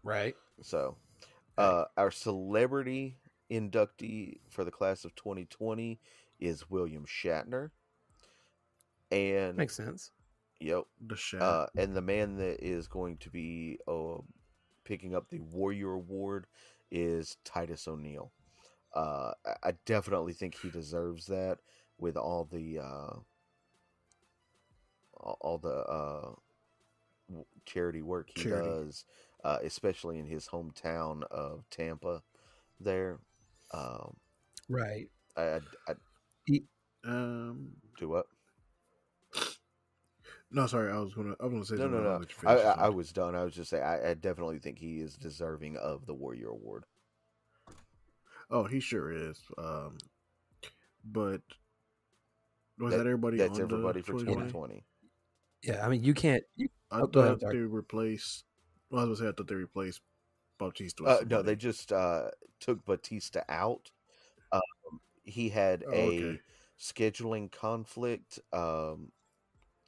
Right. So, uh, our celebrity inductee for the class of 2020 is William Shatner. And Makes sense. yep, the shot. uh, and the man that is going to be uh, picking up the Warrior Award is Titus O'Neil. Uh, I- definitely think he deserves that with all the uh, all the uh, charity work he Charity. does, uh, especially in his hometown of Tampa. There, um, Right. I, I, I um, do what? no, sorry, I was gonna, I was gonna say No, no, no. I, I, I was done. I was just saying. I, I definitely think he is deserving of the Warrior Award. Oh, he sure is. Um, but was That- that, everybody? That's on everybody the for 2020? 2020. Yeah. I mean, you can't. You, I Oh, go ahead, thought sorry. they replaced. Well, I was gonna say I thought they replaced Bautista. Uh, no, they just uh, took Batista out. Um, he had Oh, a okay. scheduling conflict um,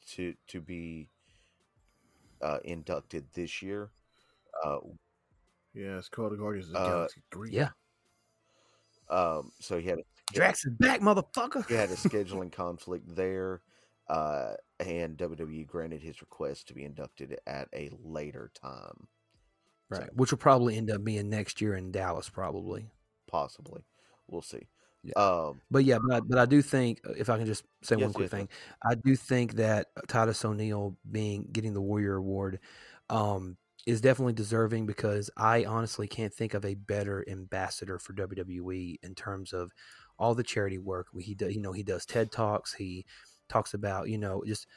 to to be uh, inducted this year. Uh, Yeah, it's called the Guardians of the Uh, Galaxy Three. Yeah. Um, so he had Drax is back, motherfucker. he had a scheduling conflict there, uh, and WWE granted his request to be inducted at a later time, Right. Which will probably end up being next year in Dallas, probably. possibly. We'll see. Yeah. Um, But yeah, but I, but I do think uh, if I can just say Yes, one quick yes, yes. thing, I do think that Titus O'Neil being getting the Warrior Award um, is definitely deserving because I honestly can't think of a better ambassador for WWE in terms of all the charity work he does. You know, he does TED talks. He talks about you know just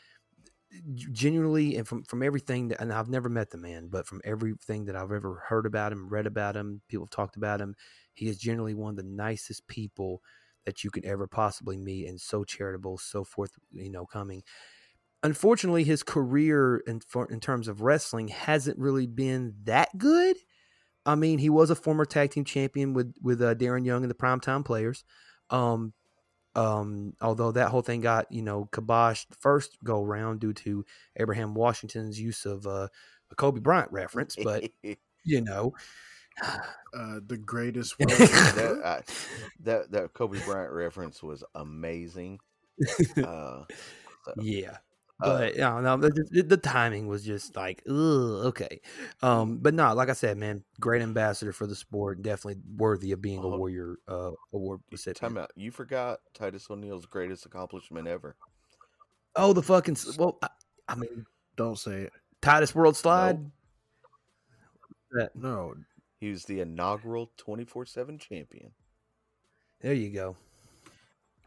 genuinely and from from everything that and I've never met the man, but from everything that I've ever heard about him, read about him, people have talked about him, he is generally one of the nicest people that you could ever possibly meet and so charitable, so forth, you know, coming. Unfortunately, his career in for, in terms of wrestling hasn't really been that good. I mean, he was a former tag team champion with with uh, Darren Young and the Primetime Players. Um, um, although that whole thing got you know kiboshed first go round due to Abraham Washington's use of uh, a Kobe Bryant reference, but you know, Uh, the greatest. that, I, that that Kobe Bryant reference was amazing. Uh, so, yeah. Uh, But yeah, no, the, the, the timing was just like, ugh, okay. Um, but no, like I said, man, great ambassador for the sport, definitely worthy of being a Uh-huh. warrior uh, award time out. You forgot Titus O'Neil's greatest accomplishment ever. Oh, the fucking well, I, I mean, Don't say it. Titus Worldslide. Nope. That, No. He was the inaugural twenty four seven champion. there you go.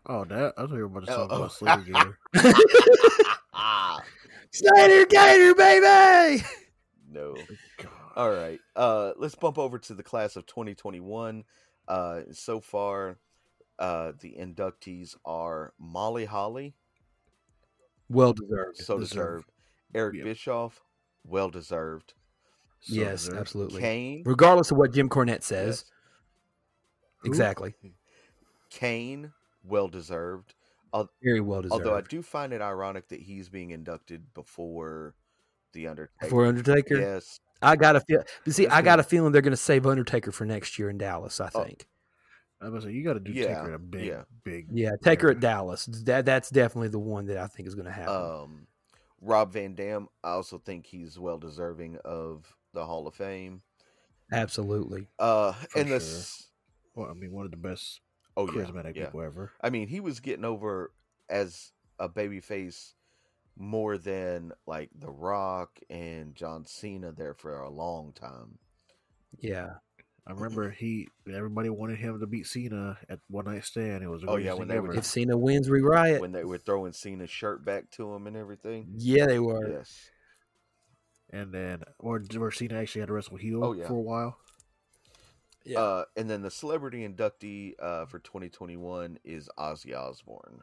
Oh, that I thought you were about to Oh, talk oh. about Slater Gator. Slater Gator, baby. no. All right. Uh let's bump over to the class of 2021. Uh so far uh the inductees are Molly Holly, Well deserved. so Deserved. deserved. Eric Yep. Bischoff, well deserved. So yes, deserved. absolutely. Kane, Regardless of what Jim Cornette says, yes. Exactly. Kane, well deserved. Very well deserved. Although I do find it ironic that he's being inducted before the Undertaker. For Undertaker, Yes. I got a feel. But see, I got a feeling they're going to save Undertaker for next year in Dallas. I Oh, think. I was like, you got to do Yeah, Taker at a big, yeah. big. Yeah, Taker area. at Dallas. That that's definitely the one that I think is going to happen. Um, Rob Van Dam, I also think he's well deserving of the Hall of Fame. Absolutely. Uh, For and sure. this, Well, I mean, one of the best oh yeah, charismatic yeah. people ever. I mean, he was getting over as a babyface more than like The Rock and John Cena there for a long time. Yeah. I remember he. Everybody wanted him to beat Cena at One Night Stand. It was the Oh, yeah, greatest when thing they would- ever. If Cena wins, we riot. When they were throwing Cena's shirt back to him and everything. yeah, they were. Yes. and then, or where Cena actually had to wrestle heel Oh, yeah. for a while. Yeah. Uh, and then the celebrity inductee uh, for 2021 is Ozzy Osbourne.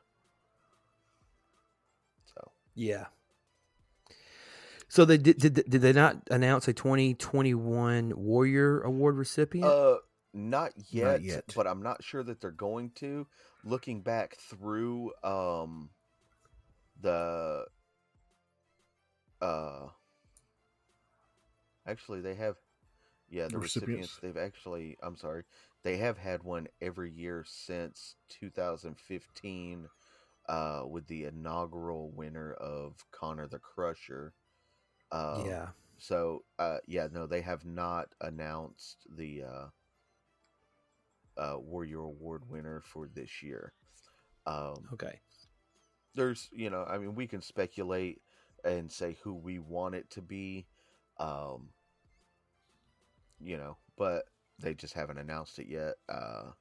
So Yeah. So they did, did did they not announce a 2021 Warrior Award recipient? Uh, not yet, yet. but I'm not sure that they're going to. Looking back through um the uh actually they have yeah the recipients. recipients? they've actually I'm sorry they have had one every year since 2015 uh with the inaugural winner of Connor the Crusher uh yeah. so uh yeah, no, they have not announced the uh uh Warrior Award winner for this year. Um Okay. there's you know, I mean we can speculate and say who we want it to be. Um you know, but they just haven't announced it yet. Uh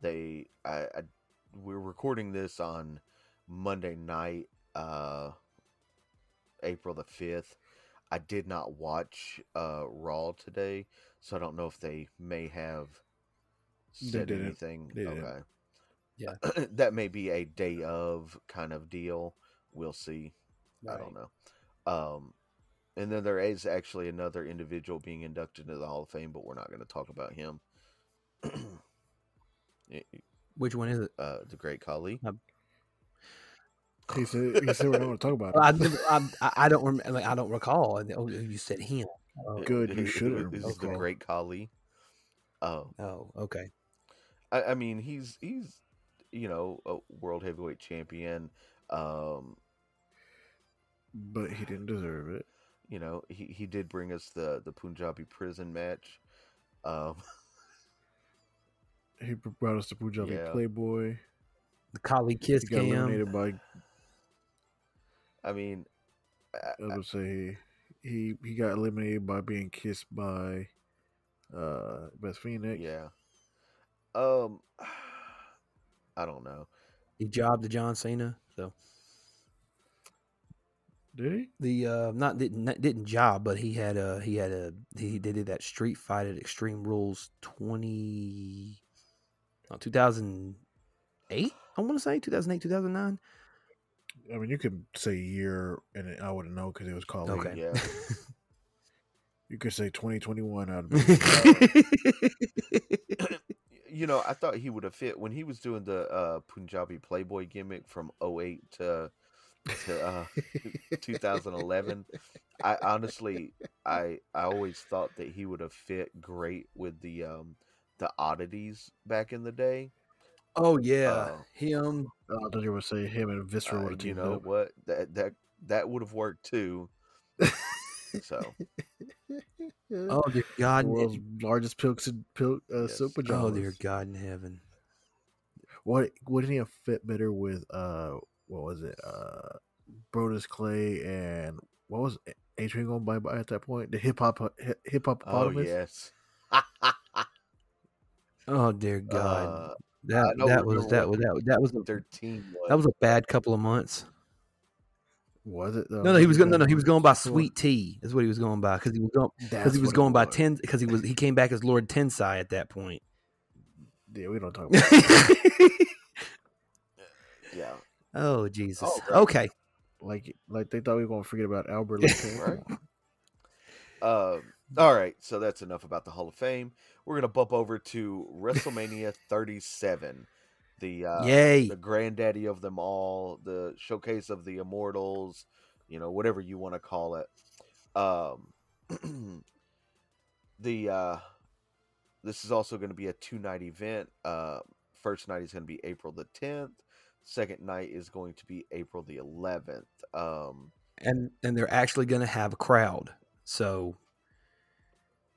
they I, I we're recording this on Monday night, uh April the 5th. I did not watch uh Raw today, so I don't know if they may have said didn't. anything. They okay. Yeah. that may be a day of kind of deal. We'll see. I don't know. Um and then there is actually another individual being inducted into the Hall of Fame, but we're not going to talk about him. Y- y- Which one is it? uh, the great Khali. He said, "He said we don't want to talk about it." I, I, I- I don't remember. Like, I don't recall. And, Oh, you said him. Oh, Good, you should This is the great Khali. Uh, oh, okay. I, I mean, he's he's you know a world heavyweight champion. Um, but he didn't deserve it. You know, he, he did bring us the the Punjabi prison match. Um, He brought us the Punjabi Yeah. Playboy. The Khali kiss He got cam. eliminated by. I mean, I, I would say he he he got eliminated by being kissed by uh Beth Phoenix. yeah. Um, I don't know. He jobbed to John Cena. So Did he? the uh not didn't not, didn't job, but he had a he had a he did that street fight at Extreme Rules twenty, no, two thousand eight. I want to say two thousand eight, two thousand nine. I mean, you could say year, and I wouldn't know because it was called. Okay. Yeah. You could say 2021 out of you know, I thought he would have fit when he was doing the uh, Punjabi Playboy gimmick from 08 to to uh, 2011. I honestly, I I always thought that he would have fit great with the um the oddities back in the day. oh yeah, Uh, him. I thought you would say him and Viscera Uh, would have you know up. what? That that that would have worked too. So Oh dear God. the world's largest pilk, pilk uh, Yes. silk Oh pajamas. dear God in heaven. What wouldn't he have fit better with? Uh, what was it? Uh, Brodus Clay and what was Adrian going by by at that point? The hip hop hip hop. oh yes. Oh dear God. Uh, that that was that was that, was- that was a, their team was. that was a bad couple of months. Was it? though? No, no, he was going. No, no, he was going by Sweet T. Is what he was going by because he was going because he was going by was. ten because he was he came back as Lord Tensai at that point. Yeah, we don't talk about. yeah. Oh Jesus. Oh, right. okay. like like they thought we were gonna forget about Albert. Lopez. Right. Um, all right, so that's enough about the Hall of Fame. We're gonna bump over to WrestleMania 37, the uh, Yay. the granddaddy of them all, the showcase of the immortals, you know, whatever you want to call it. Um, the uh, this is also going to be a two night event. Uh, first night is going to be April the 10th. Second night is going to be April the 11th. Um, and and they're actually going to have a crowd. So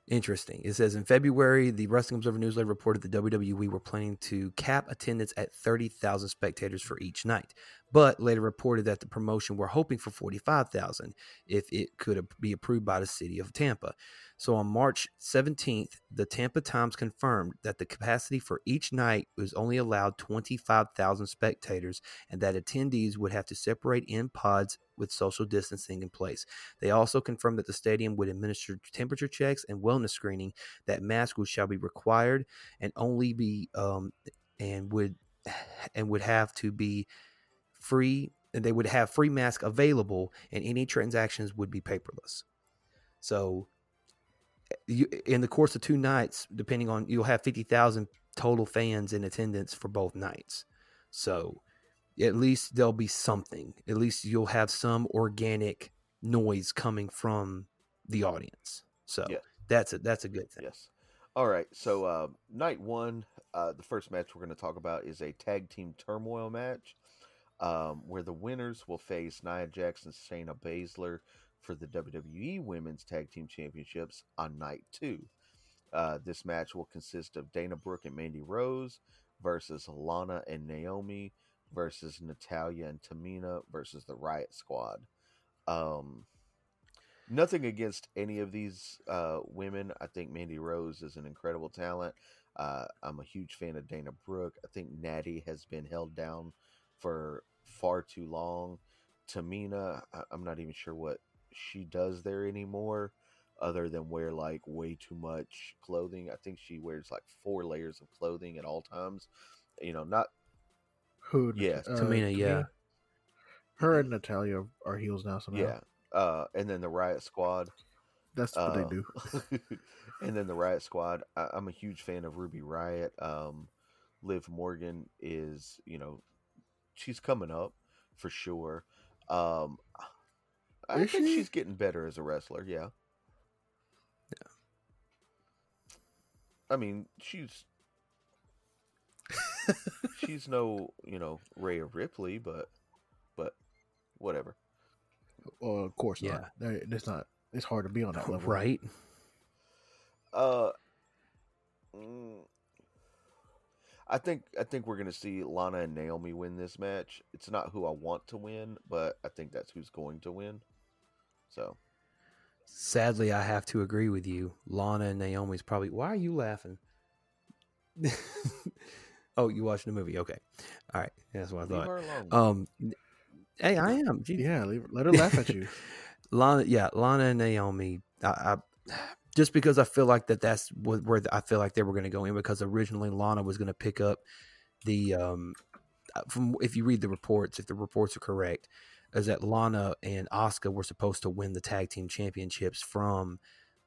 interesting. It says in February, the Wrestling Observer newsletter reported that WWE were planning to cap attendance at 30,000 spectators for each night, but later reported that the promotion were hoping for 45,000 if it could be approved by the city of Tampa. So on March 17th, the Tampa Times confirmed that the capacity for each night was only allowed 25,000 spectators and that attendees would have to separate in pods with social distancing in place. They also confirmed that the stadium would administer temperature checks and wellness screening, that masks shall be required and only be um, and would and would have to be free and they would have free mask available and any transactions would be paperless. So you, in the course of two nights, depending on you'll have 50,000 total fans in attendance for both nights. So at least there'll be something. At least you'll have some organic noise coming from the audience. So Yeah. that's a that's a good thing. Yes. All right. So uh, night one, uh, the first match we're going to talk about is a tag team turmoil match, um, where the winners will face Nia Jax and Shayna Baszler for the WWE Women's Tag Team Championships on night two. Uh, this match will consist of Dana Brooke and Mandy Rose versus Lana and Naomi versus Natalya and Tamina versus the Riot Squad. Um, nothing against any of these uh, women. I think Mandy Rose is an incredible talent. Uh, I'm a huge fan of Dana Brooke. I think Natty has been held down for far too long. Tamina, I- I'm not even sure what she does there anymore, other than wear like way too much clothing. I think she wears like four layers of clothing at all times. You know, not Who? Yes. Tamina, yeah. Her and Natalya are heels now. Somehow. yeah. Uh, and then the Riot Squad. that's what Uh, they do. and then the Riot Squad. I, I'm a huge fan of Ruby Riot. Um, Liv Morgan is, you know, she's coming up for sure. Um, I Is think she? she's getting better as a wrestler. Yeah. Yeah. I mean, she's she's no you know Rhea Ripley, but but whatever. Well, of course yeah. not. It's not. It's hard to be on that level, right? Uh, mm, I think I think we're gonna see Lana and Naomi win this match. It's not who I want to win, but I think that's who's going to win. So Sadly, I have to agree with you. Lana and Naomi's probably. Why are you laughing? oh, you watching the movie? Okay, all right. That's what I leave thought. her alone. Um, hey, I am. Gee, Yeah, leave, let her laugh at you. Lana, yeah, Lana and Naomi. I, I just because I feel like that that's wh- where I feel like they were going to go in because originally Lana was going to pick up the um uh, from if you read the reports, if the reports are correct, is that Lana and Asuka were supposed to win the tag team championships from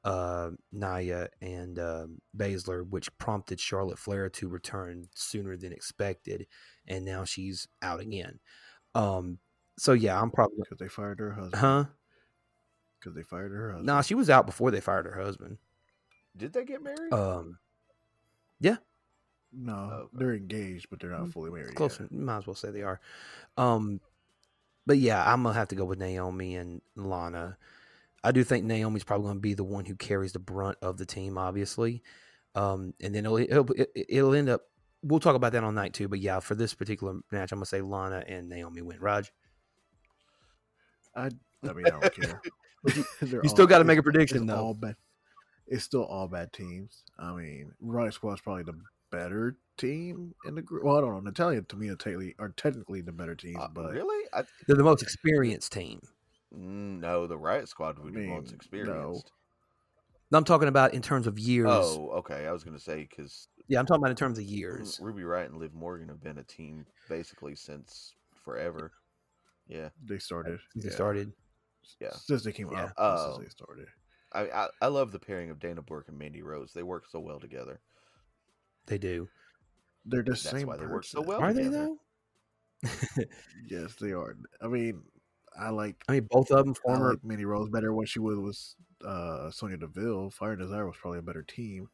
uh Nia and um Baszler, which prompted Charlotte Flair to return sooner than expected, and now she's out again. Um, so yeah, I'm probably Because they fired her husband. huh. Because they fired her husband. Nah, she was out before they fired her husband. Did they get married? Um, yeah. no, Okay. they're engaged, but they're not Mm, fully married. close. yet. Might as well say they are. Um, but yeah, I'm gonna have to go with Naomi and Lana. I do think Naomi's probably gonna be the one who carries the brunt of the team, obviously. Um, and then it'll, it'll it'll end up. We'll talk about that on night two. But yeah, for this particular match, I'm gonna say Lana and Naomi win. Raj, I, I mean, I don't care. They're you still got to make a prediction it's though. all bad. It's still all bad teams. I mean, Riot Squad's probably the better team in the group. Well, I don't know. Natalya and Tamina technically are technically the better teams, Uh, but really? I, They're the most experienced team. mm, no, the Riot Squad would be mean, most experienced. no. experienced. I'm talking about in terms of years. Oh, okay. I was gonna say because Yeah, I'm talking about in terms of years. Ruby Riot and Liv Morgan have been a team basically since forever. Yeah, they started. They yeah. started. Yeah. Since they came Yeah. out. Oh. Since they started. I, I I love the pairing of Dana Brooke and Mandy Rose. They work so well together. They do. They're the That's same why they work so well. Are they though? Yes, they are. I mean, I like I mean, both of them I former. like Mandy Rose better when she was with uh, Sonya Deville. Fire and Desire was probably a better team.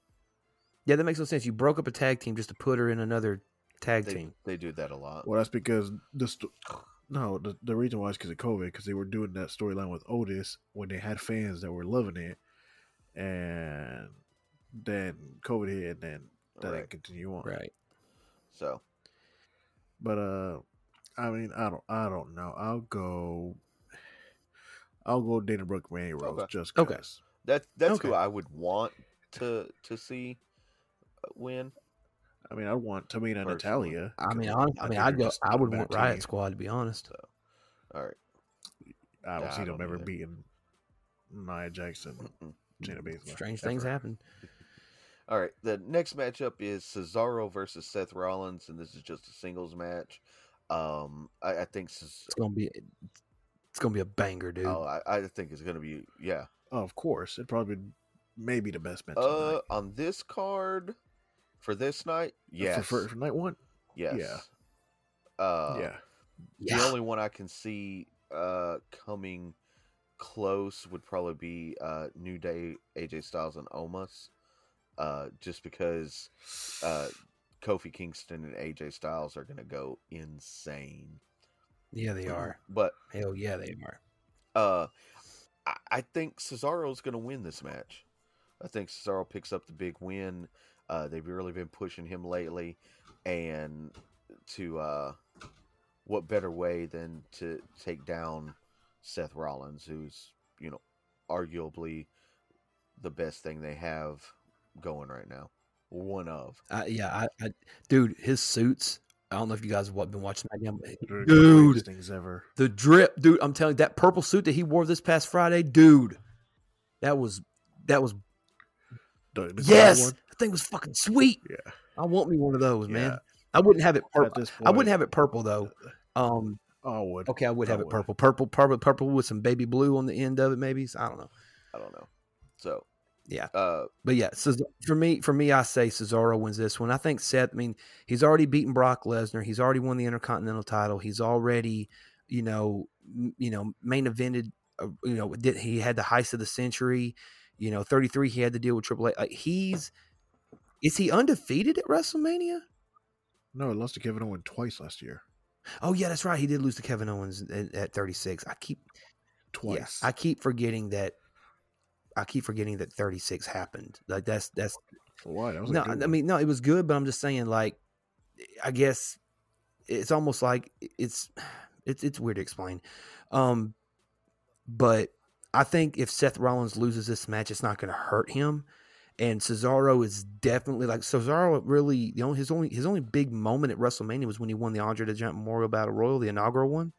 Yeah, that makes no sense. You broke up a tag team just to put her in another tag They, team. they do that a lot. Well, that's because the sto- no, the, the reason why is because of COVID. Because they were doing that storyline with Otis when they had fans that were loving it, and then COVID hit, and then that Right. didn't continue on. Right. So But uh, I mean, I don't, I don't know. I'll go. I'll go Dana Brooke, Mandy Rose, Okay. just Okay. because. that that's Okay. who I would want to to see uh, win. I mean, I want Tamina and Natalya. I mean, 'cause hon- I, mean, I'd go. just I a would want Riot team. Squad to be honest. All right. I don't Yeah, see I them don't ever either. beating Nia Jackson, Mm-mm. Shayna Baszler. Strange things ever. happen. All right. The next matchup is Cesaro versus Seth Rollins, and this is just a singles match. Um, I, I think Ces- It's gonna be. It's gonna be a banger, dude. oh, I, I think it's gonna be yeah. Oh, of course, it probably maybe the best match. Uh, on this card for this night, yes, for, for, for night one. yes, yeah. Uh, yeah, The yeah. only one I can see uh coming close would probably be uh New Day, AJ Styles, and Omos. Uh, just because uh Kofi Kingston and AJ Styles are gonna go insane. yeah, they are. But Hell yeah, they are. uh I, I think Cesaro's gonna win this match. I think Cesaro picks up the big win. Uh they've really been pushing him lately and to uh what better way than to take down Seth Rollins, who's, you know, arguably the best thing they have going right now. One of. I, yeah, I, I, dude, his suits. I don't know if you guys have been watching that game. Dude, things ever. the drip, dude. I'm telling you, that purple suit that he wore this past Friday, dude. That was that was The- the yes. Thing was fucking sweet. Yeah. I want me one of those, Yeah. man. I wouldn't have it purple. I wouldn't have it purple though. Um, Oh, I would. okay, I would I have it purple, purple, purple, purple with some baby blue on the end of it, maybe. So, I don't know. I don't know. So Yeah. uh But yeah, so for me, for me, I say Cesaro wins this one. I think Seth. I mean, he's already beaten Brock Lesnar. He's already won the Intercontinental title. He's already, you know, m- you know, main evented. Uh, you know, did he had the heist of the century? You know, thirty three. He had to deal with Triple H. Like he's Is he undefeated at WrestleMania? No, he lost to Kevin Owens twice last year. Oh yeah, that's right. He did lose to Kevin Owens at, at 36. I keep Twice. Yeah, I keep forgetting that. I keep forgetting that 36 happened. Like that's that's what? That was no. I mean, no, it was good, but I'm just saying, like, I guess it's almost like it's it's it's weird to explain. Um, but I think if Seth Rollins loses this match, it's not going to hurt him. And Cesaro is definitely like Cesaro. Really, the only his only his only big moment at WrestleMania was when he won the Andre the Giant Memorial Battle Royal, the inaugural one.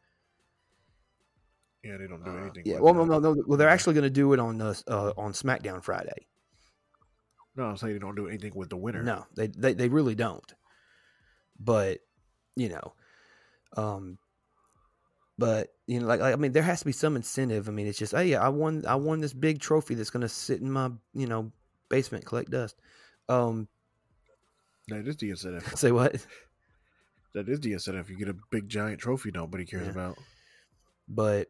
yeah, they don't do Uh, anything. Yeah, with well, no, no, no. Well, they're actually going to do it on uh, uh, on SmackDown Friday. No, I'm saying they don't do anything with the winner. No, they, they they really don't. But you know, um, but you know, like, like I mean, there has to be some incentive. I mean, it's just, oh yeah, I won, I won this big trophy that's going to sit in my you know basement, collect dust. Um, That is incentive. say what? That is incentive. You get a big giant trophy nobody cares Yeah. about. But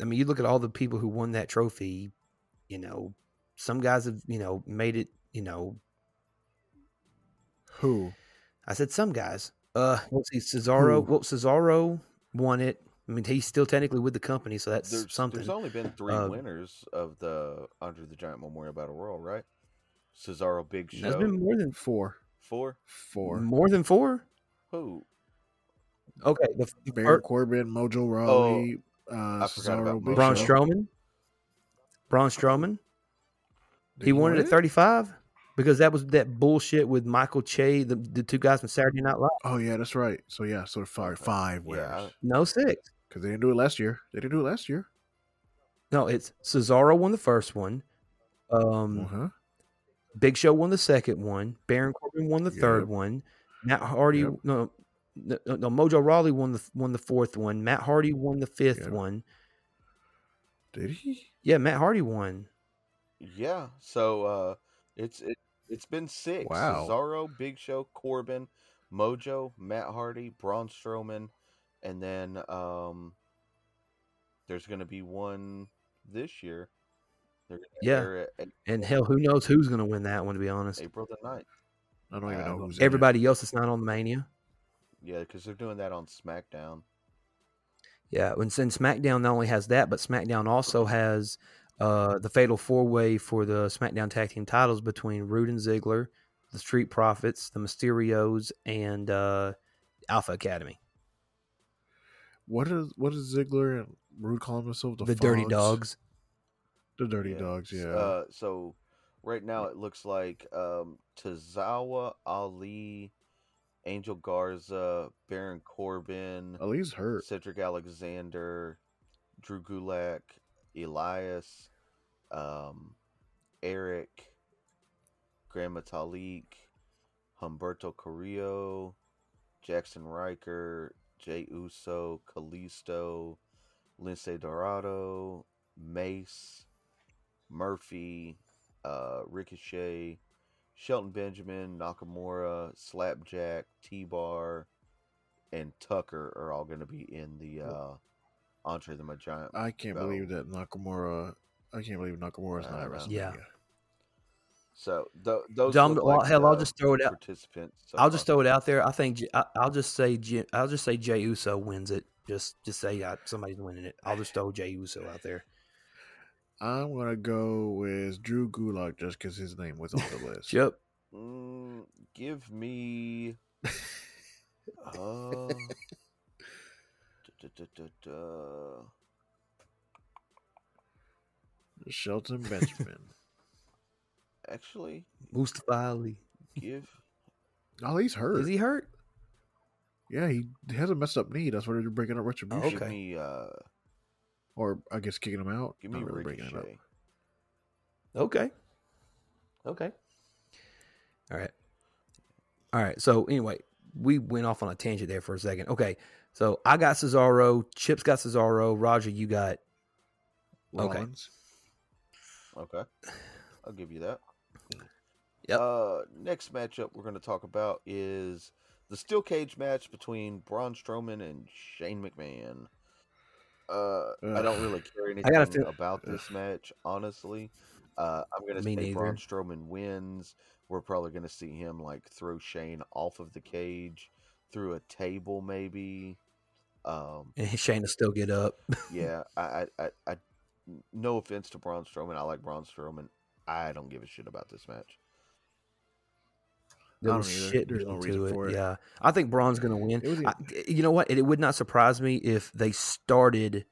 I mean, you look at all the people who won that trophy. You know, some guys have you know made it. You know, Who? I said some guys. Uh, let's see, Cesaro. Who? Well, Cesaro won it. I mean, he's still technically with the company, so that's There's, something. there's only been three Uh, winners of the Andre the Giant Memorial Battle Royal, right? Cesaro, Big Show, There's been more than Four. four. Four. more than four. Who? Okay, the, the Baron fir- Corbin, Mojo Rawley, uh, I Cesaro, Big Braun Show. Strowman. Braun Strowman. Did He won it at 35 because that was that bullshit with Michael Che, the, the two guys from Saturday Night Live. Oh yeah, that's right. So yeah, so five, five Yeah. No six. Because they didn't do it last year. They didn't do it last year. No, it's Cesaro won the first one. Um, Uh huh. Big Show won the second one. Baron Corbin won the third one. Matt Hardy, Yep. no, no, no, Mojo Rawley won the won the fourth one. Matt Hardy won the fifth Yep. one. Did he? Yeah, Matt Hardy won. Yeah. So uh it's it, it's been six. Wow. Cesaro, Big Show, Corbin, Mojo, Matt Hardy, Braun Strowman, and then um there's gonna be one this year. They're Yeah. air it at And hell, who knows who's going to win that one? To be honest, April the 9th. I don't even Uh, know who's in everybody else that's not on the Mania. Yeah, because they're doing that on SmackDown. Yeah, and since SmackDown not only has that, but SmackDown also has uh, the Fatal Four Way for the SmackDown Tag Team titles between Roode and Ziggler, the Street Profits, the Mysterios, and uh, Alpha Academy, What is what is Ziggler and Roode calling themselves? The, the, Dirty Dogs. The Dirty Yeah. Dogs. Yeah. Uh, so right now it looks like um, Tozawa Ali, Angel Garza, Baron Corbin, Ali's hurt. Cedric Alexander, Drew Gulak, Elias, um, Eric, Grand Metalik, Humberto Carrillo, Jaxson Ryker, Jey Uso, Kalisto, Lince Dorado, Mace, Murphy, uh, Ricochet, Shelton Benjamin, Nakamura, Slapjack, T Bar, and Tucker are all going to be in the uh, Andre the Giant. I can't Battle. believe that Nakamura. I can't believe Nakamura's not I at Yeah. So th- those Dumb- well, like hell, I'll just throw it out. Participants. so I'll just far. throw it out there. I think I, will just say I'll just say Jey Uso wins it. Just just say somebody's winning it. I'll just throw Jey Uso out there. I'm gonna go with Drew Gulak just because his name was on the list. Yep. Mm, give me. Uh, da. Shelton Benjamin. Actually, Mustafa Ali. give. oh, he's hurt. Is he hurt? Yeah, he has a messed up knee. That's why they're breaking up Retribution. Give Okay. me. Uh, Or I guess kicking him out. give me Not really breaking it up. Okay. Okay. All right. All right. So anyway, we went off on a tangent there for a second. Okay. So I got Cesaro. Chips got Cesaro. Roger, you got Okay. Rollins. Okay, I'll give you that. Yep. Uh, next matchup we're going to talk about is the steel cage match between Braun Strowman and Shane McMahon. Uh, I don't really care anything feel- about this match, honestly. Uh, I'm going to say neither. Braun Strowman wins we're probably going to see him like throw Shane off of the cage through a table, maybe. Um, And Shane will still get up. yeah, I, I, I, I, no offense to Braun Strowman, I like Braun Strowman. I don't give a shit about this match. There was shit There's no reason it. for it. Yeah, I think Braun's going to win. Was I, you know what? It, it would not surprise me if they started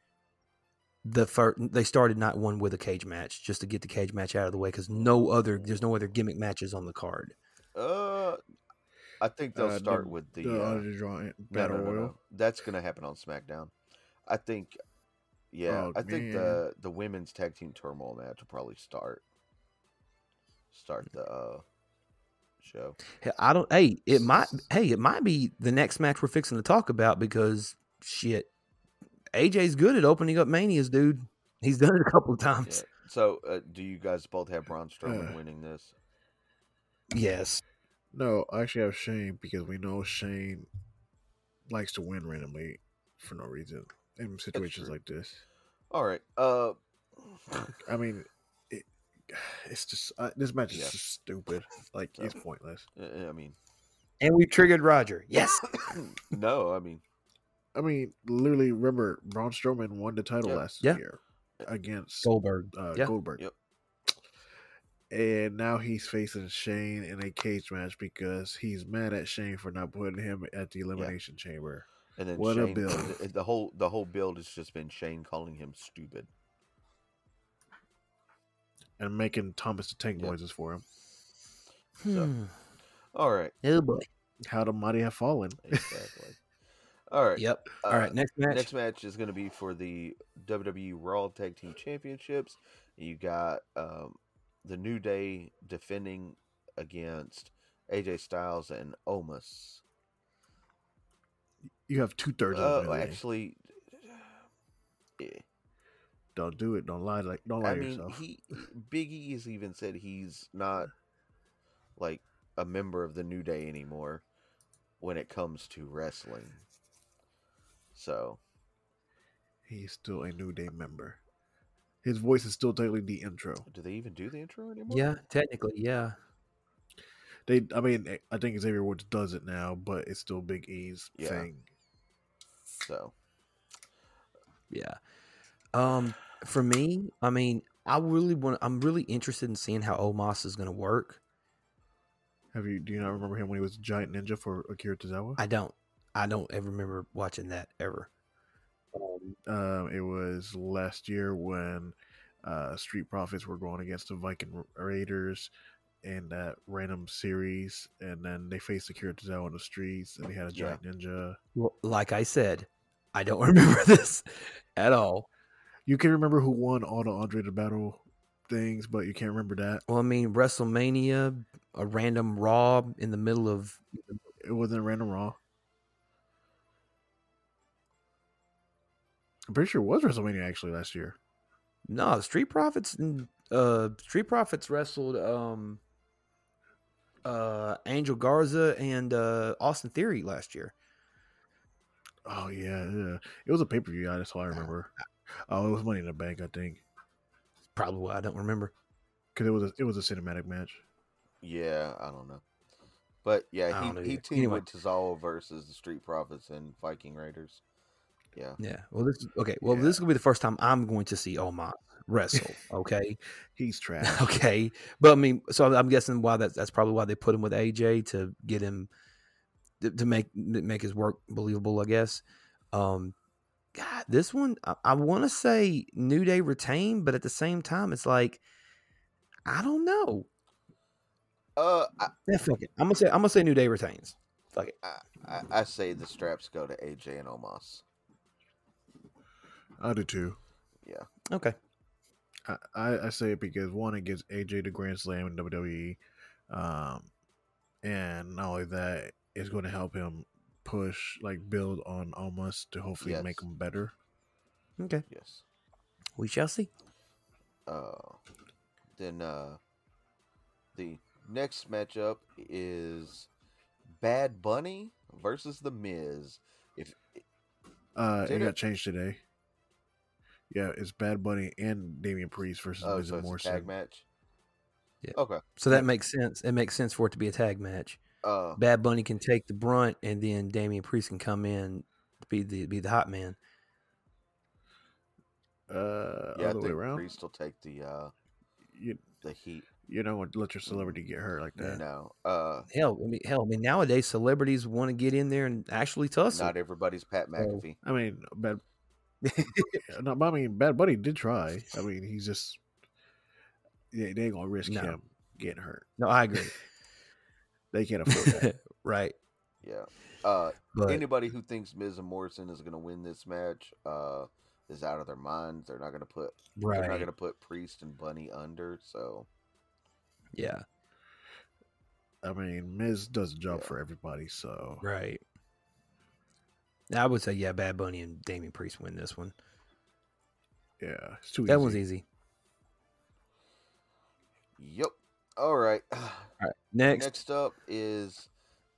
the first. They started night one with a cage match just to get the cage match out of the way because no other. There's no other gimmick matches on the card. Uh, I think they'll Uh, start the- with the, the uh, Andre Draw no, no, no, Royal. no. That's going to happen on SmackDown. I think. Yeah, Oh, I think the the women's tag team turmoil match will probably start start the uh, show. Hey, I don't. Hey, it might. Hey, it might be the next match we're fixing to talk about because shit, AJ's good at opening up manias, dude. He's done it a couple of Yeah. times. So, uh, do you guys both have Braun Strowman Uh. winning this? Yes. No, I actually have Shane because we know Shane likes to win randomly for no reason in situations like this. All right. Uh, I mean, it, it's just uh, this match is Yeah. just stupid. Like So- it's pointless. I mean, And we triggered Roger. Yes. no. I mean, I mean, literally, remember Braun Strowman won the title Yeah. last Yeah. year against Goldberg. uh, Yeah. Goldberg. Yep. And now he's facing Shane in a cage match because he's mad at Shane for not putting him at the elimination chamber. and then What a build. The, the whole the whole build has just been Shane calling him stupid. And making Thomas the Tank Yep. noises for him. Hmm. All right. Oh boy. How the mighty have fallen. Exactly. All right. Yep. All uh, right. Next match. Next match is going to be for the WWE Raw Tag Team Championships. You got um, the New Day defending against AJ Styles and Omos. You have two thirds Uh, of the actually, actually, eh, don't do it. Don't lie. Like don't lie I mean, yourself. he Big E has even said he's not like a member of the New Day anymore when it comes to wrestling. So He's still a New Day member. His voice is still technically the intro. do they even do the intro anymore? yeah. Technically, yeah. They, I mean, I think Xavier Woods does it now, but it's still Big E's Yeah. thing. So Yeah. Um, for me, I mean, I really want. I'm really interested in seeing how Omos is going to work. Have you? Do you not remember him when he was a giant ninja for Akira Tozawa? I don't. I don't ever remember watching that ever. Um, it was last year when uh, Street Profits were going against the Viking Raiders in that random series, and then they faced Akira Tozawa on the streets, and they had a Yeah. giant ninja. well, like I said, I don't remember this at all. You can remember who won all the Andre the Battle things, but you can't remember that. Well, I mean, WrestleMania, a random Raw in the middle of. It wasn't a random Raw. I'm pretty sure it was WrestleMania actually last year. No, Street Profits. Uh, Street Profits wrestled um, uh, Angel Garza and uh, Austin Theory last year. Oh yeah, yeah. It was a pay per view. That's all I remember. Oh, it was Money in the Bank, I think, Probably why I don't remember. because it was a, it was a cinematic match. yeah, I don't know. But yeah, I don't know he, he teamed Anyway. with Tozawa versus the Street Profits and Viking Raiders. Yeah. Yeah. Well, this okay. Well, Yeah. this will be the first time I'm going to see Omos wrestle. Okay. He's trash. okay. But I mean, so I'm guessing why that's that's probably why they put him with AJ to get him to, to make make his work believable. I guess. Um, God, this one I, I want to say New Day retain, but at the same time, it's like I don't know. Uh, I, Yeah, fuck it. I'm gonna say I'm gonna say New Day retains. Fuck it. I, I- I say the straps go to AJ and Omos. I do too. Yeah. Okay. I, I, I say it because one, it gives AJ the Grand Slam in WWE, um, and not only that, it's going to help him push, like, build on Omos to hopefully make him better. Okay. Yes. We shall see. Uh, then uh, the next matchup is Bad Bunny versus The Miz. If Uh, Did it it? got changed today. Yeah, it's Bad Bunny and Damian Priest versus oh, Miz so and it's a tag Morrison. match. Okay. So that makes sense. It makes sense for it to be a tag match. Uh, Bad Bunny can take the brunt, and then Damian Priest can come in be the be the hot man. Uh, yeah, I other way think around. Priest will take the uh, You the heat. you don't want to let your celebrity get hurt like that. No, uh, Hell, I mean, hell, I mean, nowadays celebrities want to get in there and actually tussle. not everybody's Pat McAfee. I mean, bad. no, but I mean, Bad Bunny did try. I mean, he's just yeah, they ain't gonna risk No. him getting hurt. no, I agree. They can't afford that. right, Yeah. Uh, but anybody who thinks Miz and Morrison is going to win this match uh, is out of their minds. They're not going to put right. they're not going to put Priest and Bunny under. So yeah, I mean, Miz does a job Yeah. for everybody, so right. I would say yeah, Bad Bunny and Damian Priest win this one. yeah, it's too That easy. one's easy. yep. All right. All right, next, Next up is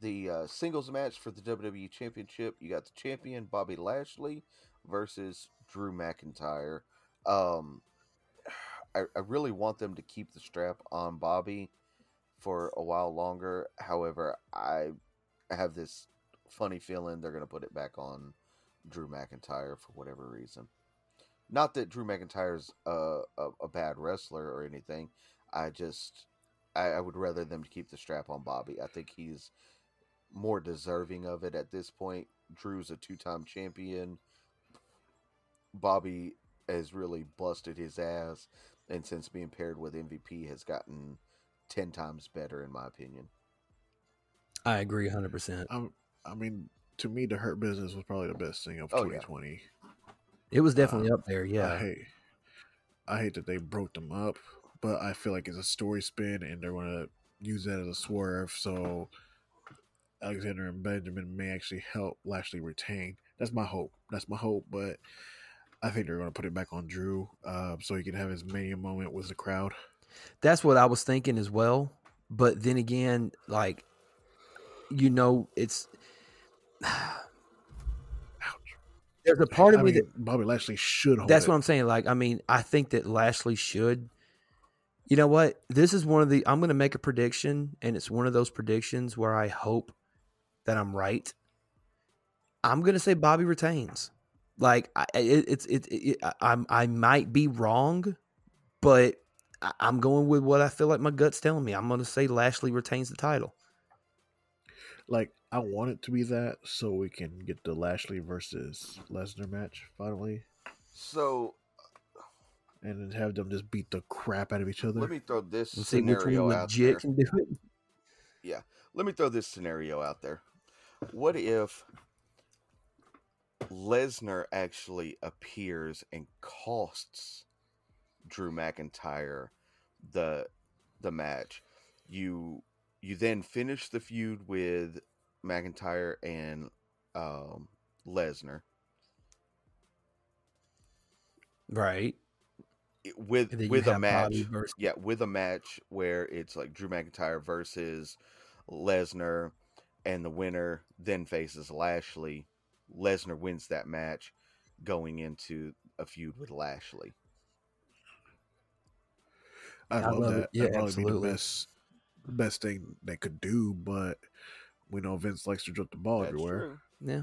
the uh, singles match for the WWE Championship. You got the champion Bobby Lashley versus Drew McIntyre. Um, I, I really want them to keep the strap on Bobby for a while longer. However, I have this funny feeling they're going to put it back on Drew McIntyre for whatever reason. Not that Drew McIntyre's a, a, a bad wrestler or anything. I just I, I would rather them to keep the strap on Bobby. I think he's more deserving of it at this point. Drew's a two time champion. Bobby has really busted his ass, and since being paired with MVP, has gotten ten times better, in my opinion. I agree, hundred percent. I'm, I mean, to me, the Hurt Business was probably the best thing of Oh, yeah. 2020. It was definitely Uh, up there. I Yeah, hate, I hate that they broke them up, but I feel like it's a story spin, and they're going to use that as a swerve. So Alexander and Benjamin may actually help Lashley retain. That's my hope. That's my hope. But I think they're going to put it back on Drew, uh, so he can have his mania moment with the crowd. that's what I was thinking as well. But then again, like you know, it's Ouch. There's a part of I me mean, that Bobby Lashley should hold That's it. what I'm saying. Like, I mean, I think that Lashley should. You know what? This is one of the. I'm going to make a prediction, and it's one of those predictions where I hope that I'm right. I'm going to say Bobby retains. Like, I, it, it's it, it, I- I'm I might be wrong, but I'm going with what I feel like my gut's telling me. I'm going to say Lashley retains the title. like I want it to be that so we can get the Lashley versus Lesnar match finally, So uh, and then have them just beat the crap out of each other. let me throw this And see scenario out there. legit can do let me throw this scenario out there. What if Lesnar actually appears and costs Drew McIntyre the the match? You you then finish the feud with McIntyre and um, Lesnar Right. with And then you with a match. Versus- yeah, with a match where it's like Drew McIntyre versus Lesnar, and the winner then faces Lashley. Lesnar wins that match, going into a feud with Lashley. I, I love, love it. that. Yeah, That'd absolutely. be the best best thing they could do, but we know Vince likes to drop the ball That's everywhere. true. Yeah,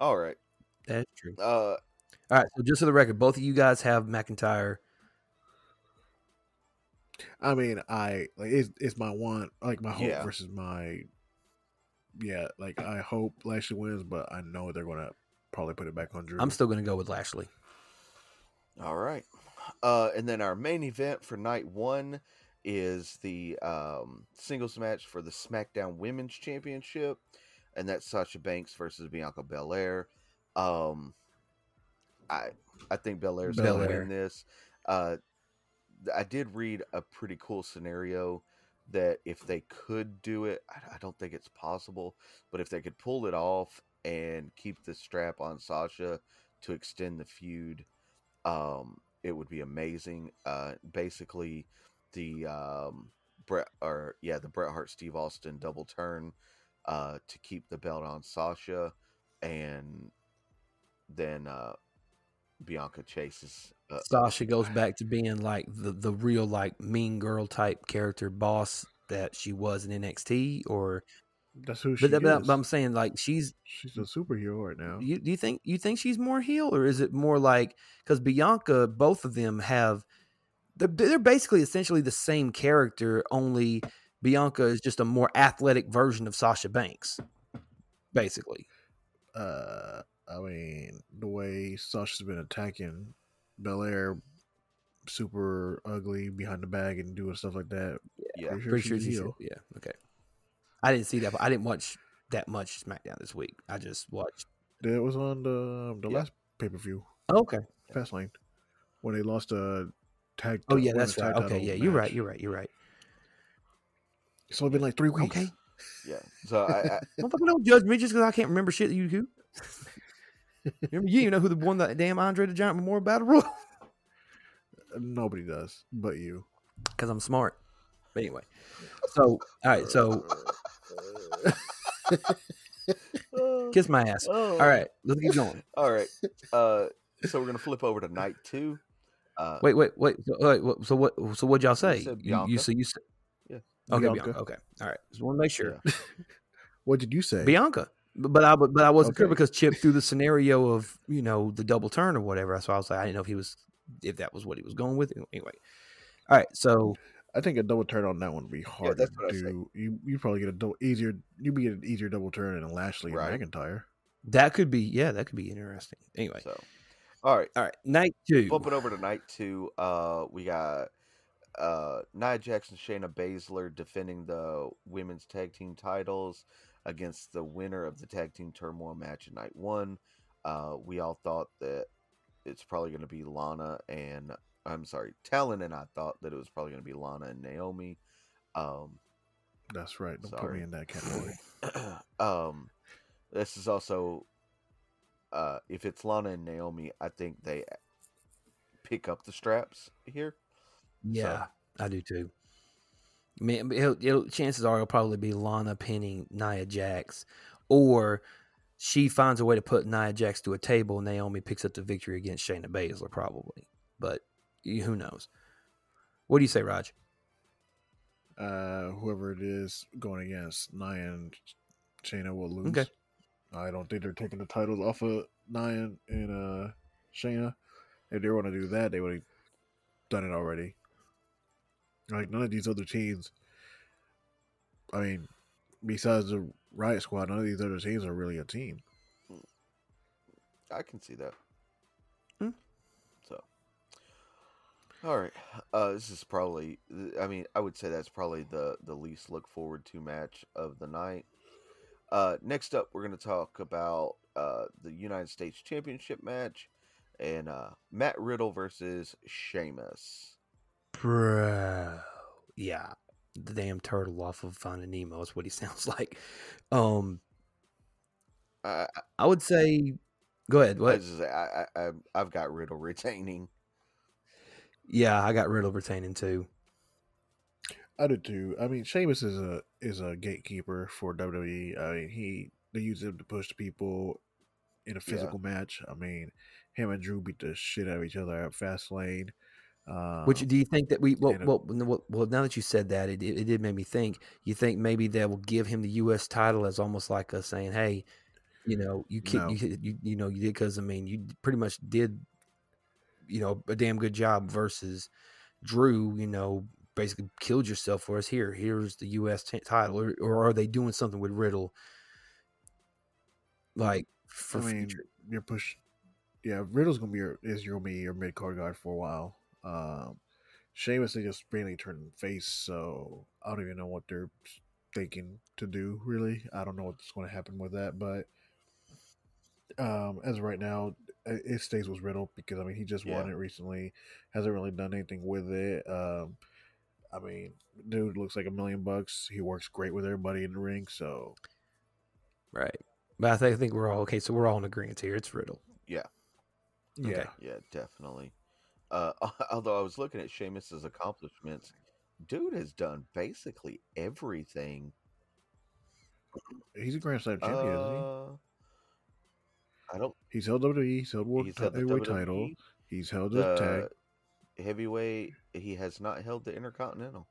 All right. that's true. Uh, All right. So just for the record, both of you guys have McIntyre. I mean, I like it's, it's my want, like my hope Yeah. versus my yeah. Like I hope Lashley wins, but I know they're gonna probably put it back on Drew. I'm still going to go with Lashley. all right. Uh, and then our main event for night one is the um, singles match for the SmackDown Women's Championship, and that's Sasha Banks versus Bianca Belair. Um, I I think Belair's going to win this. Uh, I did read a pretty cool scenario that if they could do it, I, I don't think it's possible, but if they could pull it off and keep the strap on Sasha to extend the feud, um, it would be amazing. Uh, basically, the um, Bret or yeah, the Bret Hart Steve Austin double turn uh, to keep the belt on Sasha, and then uh, Bianca chases. Uh, Sasha goes back to being like the the real like mean girl type character boss that she was in NXT, or That's who she but, but, is. but I'm saying like she's. She's a superhero right now. You, do you think you think she's more heel, or is it more like because Bianca, both of them have, they're, they're basically essentially the same character, only Bianca is just a more athletic version of Sasha Banks, basically. Uh, I mean, the way Sasha's been attacking Belair, super ugly behind the bag and doing stuff like that. yeah, Pretty sure Pretty sure she's heel. yeah okay. I didn't see that, but I didn't watch that much SmackDown this week. I just watched. That was on the the Yeah. last pay per view, Oh, okay. Fastlane, when they lost a tag. Oh yeah, that's right. Okay, title yeah, you're right. You're right. You're right. So it's been like three weeks. Okay. yeah. So I, I Motherfucker, don't judge me just because I can't remember shit that you do. Remember, you even know who the won the damn Andre the Giant Memorial Battle Royal Nobody does, but you. because I'm smart. But anyway, so all right, so kiss my ass. Oh. All right, let's keep going. All right. Uh, so we're gonna flip over to night two. Uh, Wait, wait, wait. So, wait, what- so what? So what y'all say? said You, you Bianca. so you said Yeah. Okay, Bianca. Bianca. Okay, all right. Just want to make sure What did you say? Bianca. But but I but, but I wasn't sure Okay. because Chip threw the scenario of you know the double turn or whatever. So I was like I didn't know if he was if that was what he was going with. Anyway, all right. So I think a double turn on that one would be hard that's to what I said. do. You you probably get a double easier. You be get an easier double turn than Lashley Right. and McIntyre. that could be yeah, that could be interesting. Anyway, So, all right. all right. Night two. Flipping over to night two, uh, we got uh, Nia Jax and, Shayna Baszler defending the women's tag team titles against the winner of the tag team turmoil match in night one. Uh, we all thought that it's probably going to be Lana and I'm sorry, Talon and I thought that it was probably going to be Lana and Naomi. Um, That's right. Don't put me in that category. um, this is also uh, if it's Lana and Naomi, I think they pick up the straps here. yeah, I do too. I mean, it'll, it'll, chances are it'll probably be Lana pinning Nia Jax, or she finds a way to put Nia Jax to a table. and Naomi picks up the victory against Shayna Baszler, probably. But who knows? What do you say, Raj? Uh, whoever it is going against Nia and Shayna will lose. Okay. I don't think they're taking the titles off of Nia and uh, Shayna. If they want to do that, they would have done it already. Like none of these other teams. I mean, besides the Riot Squad, none of these other teams are really a team. I can see that. Hmm. So, all right. Uh, this is probably. I mean, I would say that's probably the the least look forward to match of the night. Uh, next up, we're going to talk about uh, the United States Championship match and uh, Matt Riddle versus Sheamus. Bro. Yeah. The damn turtle off of Finding Nemo is what he sounds like. Um, I, I would say, go ahead. I, What? just, I, I, I- I've got Riddle retaining. Yeah, I got Riddle retaining too. I do too. I mean, Sheamus is a is a gatekeeper for WWE. I mean, he they use him to push people in a physical match. I mean, him and Drew beat the shit out of each other at Fastlane. Um, Which do you think that we? Well, uh, well, well, well, now that you said that, it, it did make me think. You think maybe they will give him the U.S. title as almost like us saying, "Hey, you know, you kick, No. you, you, you know, you did because I mean, you pretty much did, you know, a damn good job versus Drew. You know, basically killed yourself for us. Here, here's the U.S. t- title, or, or are they doing something with Riddle, like for I mean, future? you're push. Yeah, Riddle's gonna be your is your gonna be your mid card guard for a while. Um, Sheamus they just mainly turned face, so I don't even know what they're thinking to do. Really, I don't know what's going to happen with that. But um, as of right now, it it stays with Riddle because I mean he just won it recently, hasn't really done anything with it. Um, I mean, dude looks like a million bucks. He works great with everybody in the ring, so Right. But I think, we're all okay. So we're all in agreement here. It's Riddle. Yeah. yeah. Okay. Yeah, definitely. Uh, although I was looking at Sheamus's accomplishments, dude has done basically everything. He's a Grand Slam champion, isn't he? Uh, I don't. He's held WWE. He's held world He's ti- held the heavyweight title. He's held the tag. The heavyweight. He has not held the Intercontinental.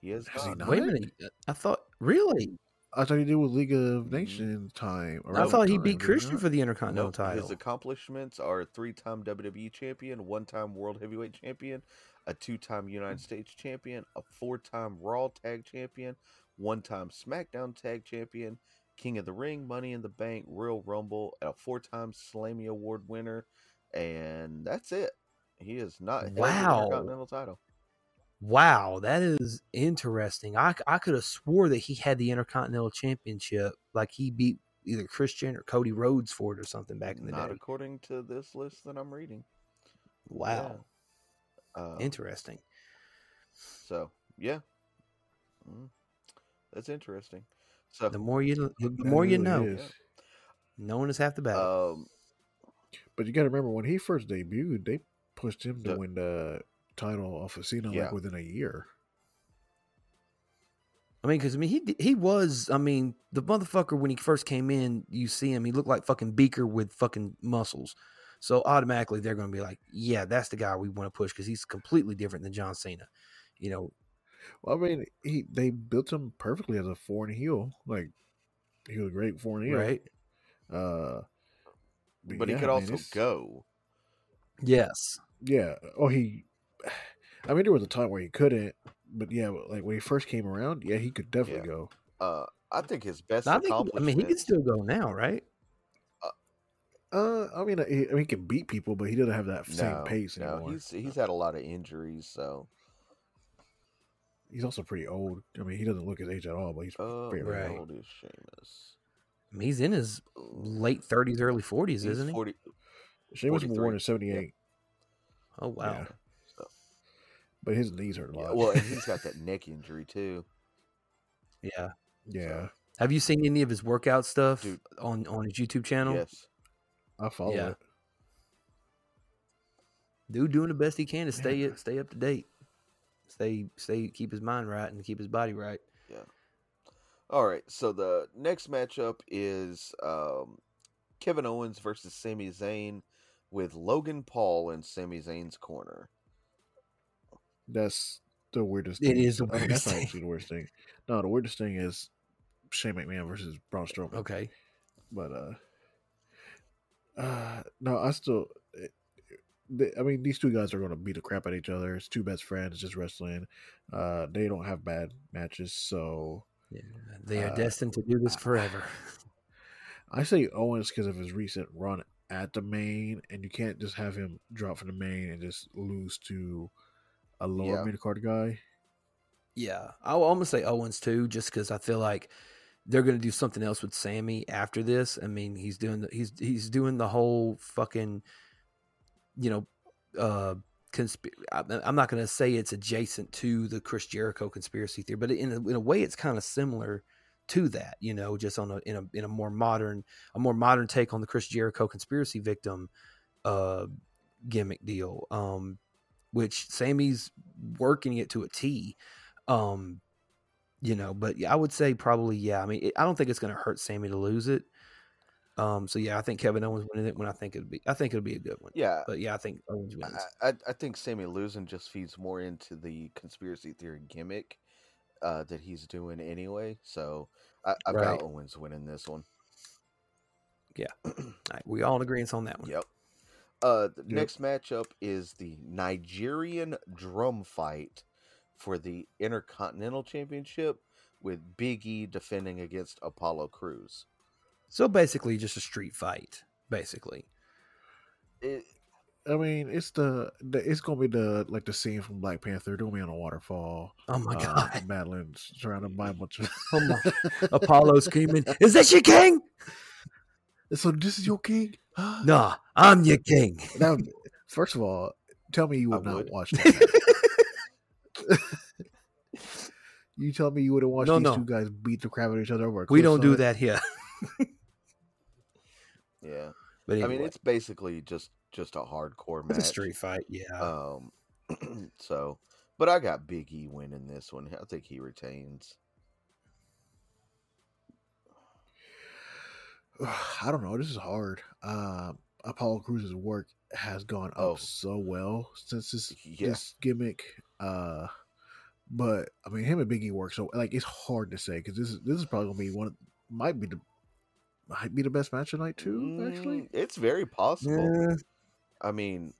He has Has he not. not? Wait a minute. I thought really. I thought he did with League of mm-hmm. Nations time. I around thought he time, beat Christian for the Intercontinental Nope, title. His accomplishments are three-time WWE champion, one-time World Heavyweight champion, a two-time United mm. States champion, a four-time Raw Tag champion, one-time SmackDown Tag champion, King of the Ring, Money in the Bank, Royal Rumble, a four-time Slammy Award winner, and that's it. He is not Wow. the Intercontinental title. Wow, that is interesting. I, I could have swore that he had the Intercontinental Championship, like he beat either Christian or Cody Rhodes for it or something back in the Not day. according to this list that I'm reading. Wow, Yeah. Uh, interesting. So yeah, Mm. that's interesting. So The more you, the That more you really know. is. Knowing is half the battle. um, But you got to remember when he first debuted, they pushed him to The- win the title off of Cena Yeah. like within a year. I mean, because I mean, he he was. I mean, the motherfucker when he first came in, you see him, he looked like fucking Beaker with fucking muscles. So automatically, they're going to be like, "Yeah, that's the guy we want to push because he's completely different than John Cena." You know, Well, I mean, he they built him perfectly as a foreign heel. Like he was a great foreign heel, right? Uh, but he yeah, could I mean, also it's- go. Yes. Yeah. Oh, he. I mean, there was a time where he couldn't, but yeah, like when he first came around, yeah, he could definitely Yeah. go. Uh, I think his best I think. I mean, he can still go now, right? Uh, I mean, he, I mean, he can beat people, but he doesn't have that same no, pace no, anymore. he's he's had a lot of injuries, so He's also pretty old. I mean, he doesn't look his age at all, but he's uh, Very right. old is Sheamus? I mean, he's in his late thirties, early forties, isn't he? 40, Sheamus was born in '78, Oh wow. Yeah. so, but his knees hurt a yeah, lot. well, and he's got that neck injury too. Yeah. yeah, Have you seen any of his workout stuff Dude. on on his YouTube channel? Yes, I follow Yeah. it. Dude, doing the best he can to stay Yeah. stay up to date, stay stay keep his mind right and keep his body right. Yeah. All right, so the next matchup is um, Kevin Owens versus Sami Zayn with Logan Paul in Sami Zayn's corner. That's the weirdest. It thing. is the I mean, weirdest that's thing. actually the worst thing. No, the weirdest thing is Shane McMahon versus Braun Strowman. Okay. but uh, uh, no, I still. it- they- I mean, these two guys are going to beat the crap out of each other. It's two best friends, just wrestling. Uh, they don't have bad matches, so Yeah, they are Uh, destined to do this forever. I say Owens because of his recent run at the main, and you can't just have him drop from the main and just lose to a lower Yeah. mid card guy. Yeah, I'll, gonna say Owens too, just because I feel like they're gonna do something else with Sami after this. I mean, he's doing the, he's he's doing the whole fucking, you know, uh, consp- I'm not gonna say it's adjacent to the Chris Jericho conspiracy theory, but in a, in a way, it's kind of similar to that. You know, just on a in a in a more modern a more modern take on the Chris Jericho conspiracy victim, uh, gimmick deal. Um, which Sami's working it to a T. Um, you know, but yeah, I would say probably yeah. I mean, it, I don't think it's going to hurt Sami to lose it. Um, so yeah, I think Kevin Owens winning it when I think it'd be. I think it'll be a good one. Yeah, But yeah, I think Owens wins. I, I, I think Sami losing just feeds more into the conspiracy theory gimmick uh, that he's doing anyway. So I, I've Right. got Owens winning this one. All right, we all in agreement on that one. Yep. Uh, the next matchup is the Nigerian drum fight for the Intercontinental Championship with Big E defending against Apollo Crews. So basically, just a street fight. Basically, It, I mean, it's the, the it's gonna be the like the scene from Black Panther. They're gonna be on a waterfall. oh my uh, god, Madeline surrounded by a bunch of. oh my, Apollo screaming, "Is this your king? so this is your king? Nah, I'm your king." Now, first of all, tell me you I not would. watch that. you tell me you would have watched No, these no. two guys beat the crap out of each other over. We don't do cliffside? that here. yeah. But I mean, it's basically just just a hardcore match. it's a street fight. Yeah. Um, so, but I got Big E winning this one. I think he retains. I don't know. This is hard. Uh, Apollo Crews's work has gone up Oh. so well since this Yeah. this gimmick. Uh, but I mean, him and Biggie work so like it's hard to say because this is this is probably gonna be one of, might be the might be the best match tonight too. Actually, Mm, it's very possible. Yeah. I mean,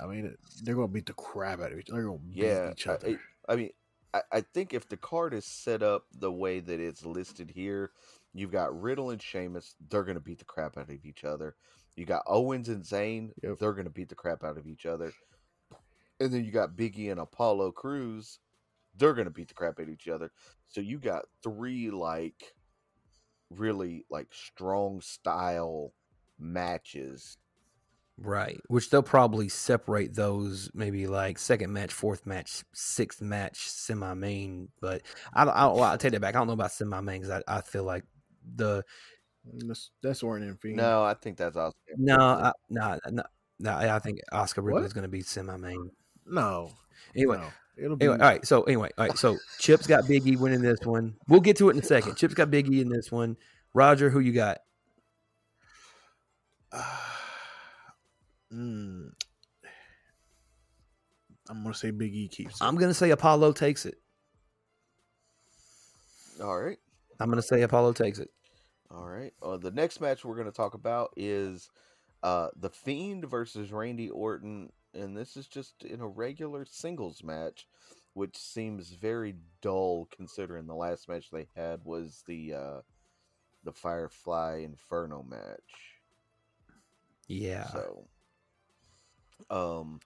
I mean they're gonna beat the crap out of each. They're gonna beat Yeah, each I- other. it- I mean, I, I think if the card is set up the way that it's listed here, you've got Riddle and Sheamus. They're going to beat the crap out of each other. You got Owens and Zayn. Yep. They're going to beat the crap out of each other. And then you got Biggie and Apollo Crews. They're going to beat the crap out of each other. So you got three like really like strong style matches. Right. Which they'll probably separate those maybe like second match, fourth match, sixth match, semi main. But I don't, I don't, I'll take that back. I don't know about semi main because I, I feel like the, mm, that's that's Orton and Fiend. No, I think that's awesome. no, I, no, no, no, I I think Asuka Riddle is going to be semi main. no. Anyway, no. it'll be Anyway, all right. So anyway, all right. So Chips got Biggie winning this one. We'll get to it in a second. Chips got Biggie in this one. Roger, who you got? Mm. I'm gonna say Big E keeps. It. I'm gonna say Apollo takes it. All right. I'm gonna say Apollo takes it. All right. Uh, the next match we're going to talk about is uh, The Fiend versus Randy Orton. And this is just in a regular singles match, which seems very dull considering the last match they had was the uh, the Firefly Inferno match. Yeah. So, um,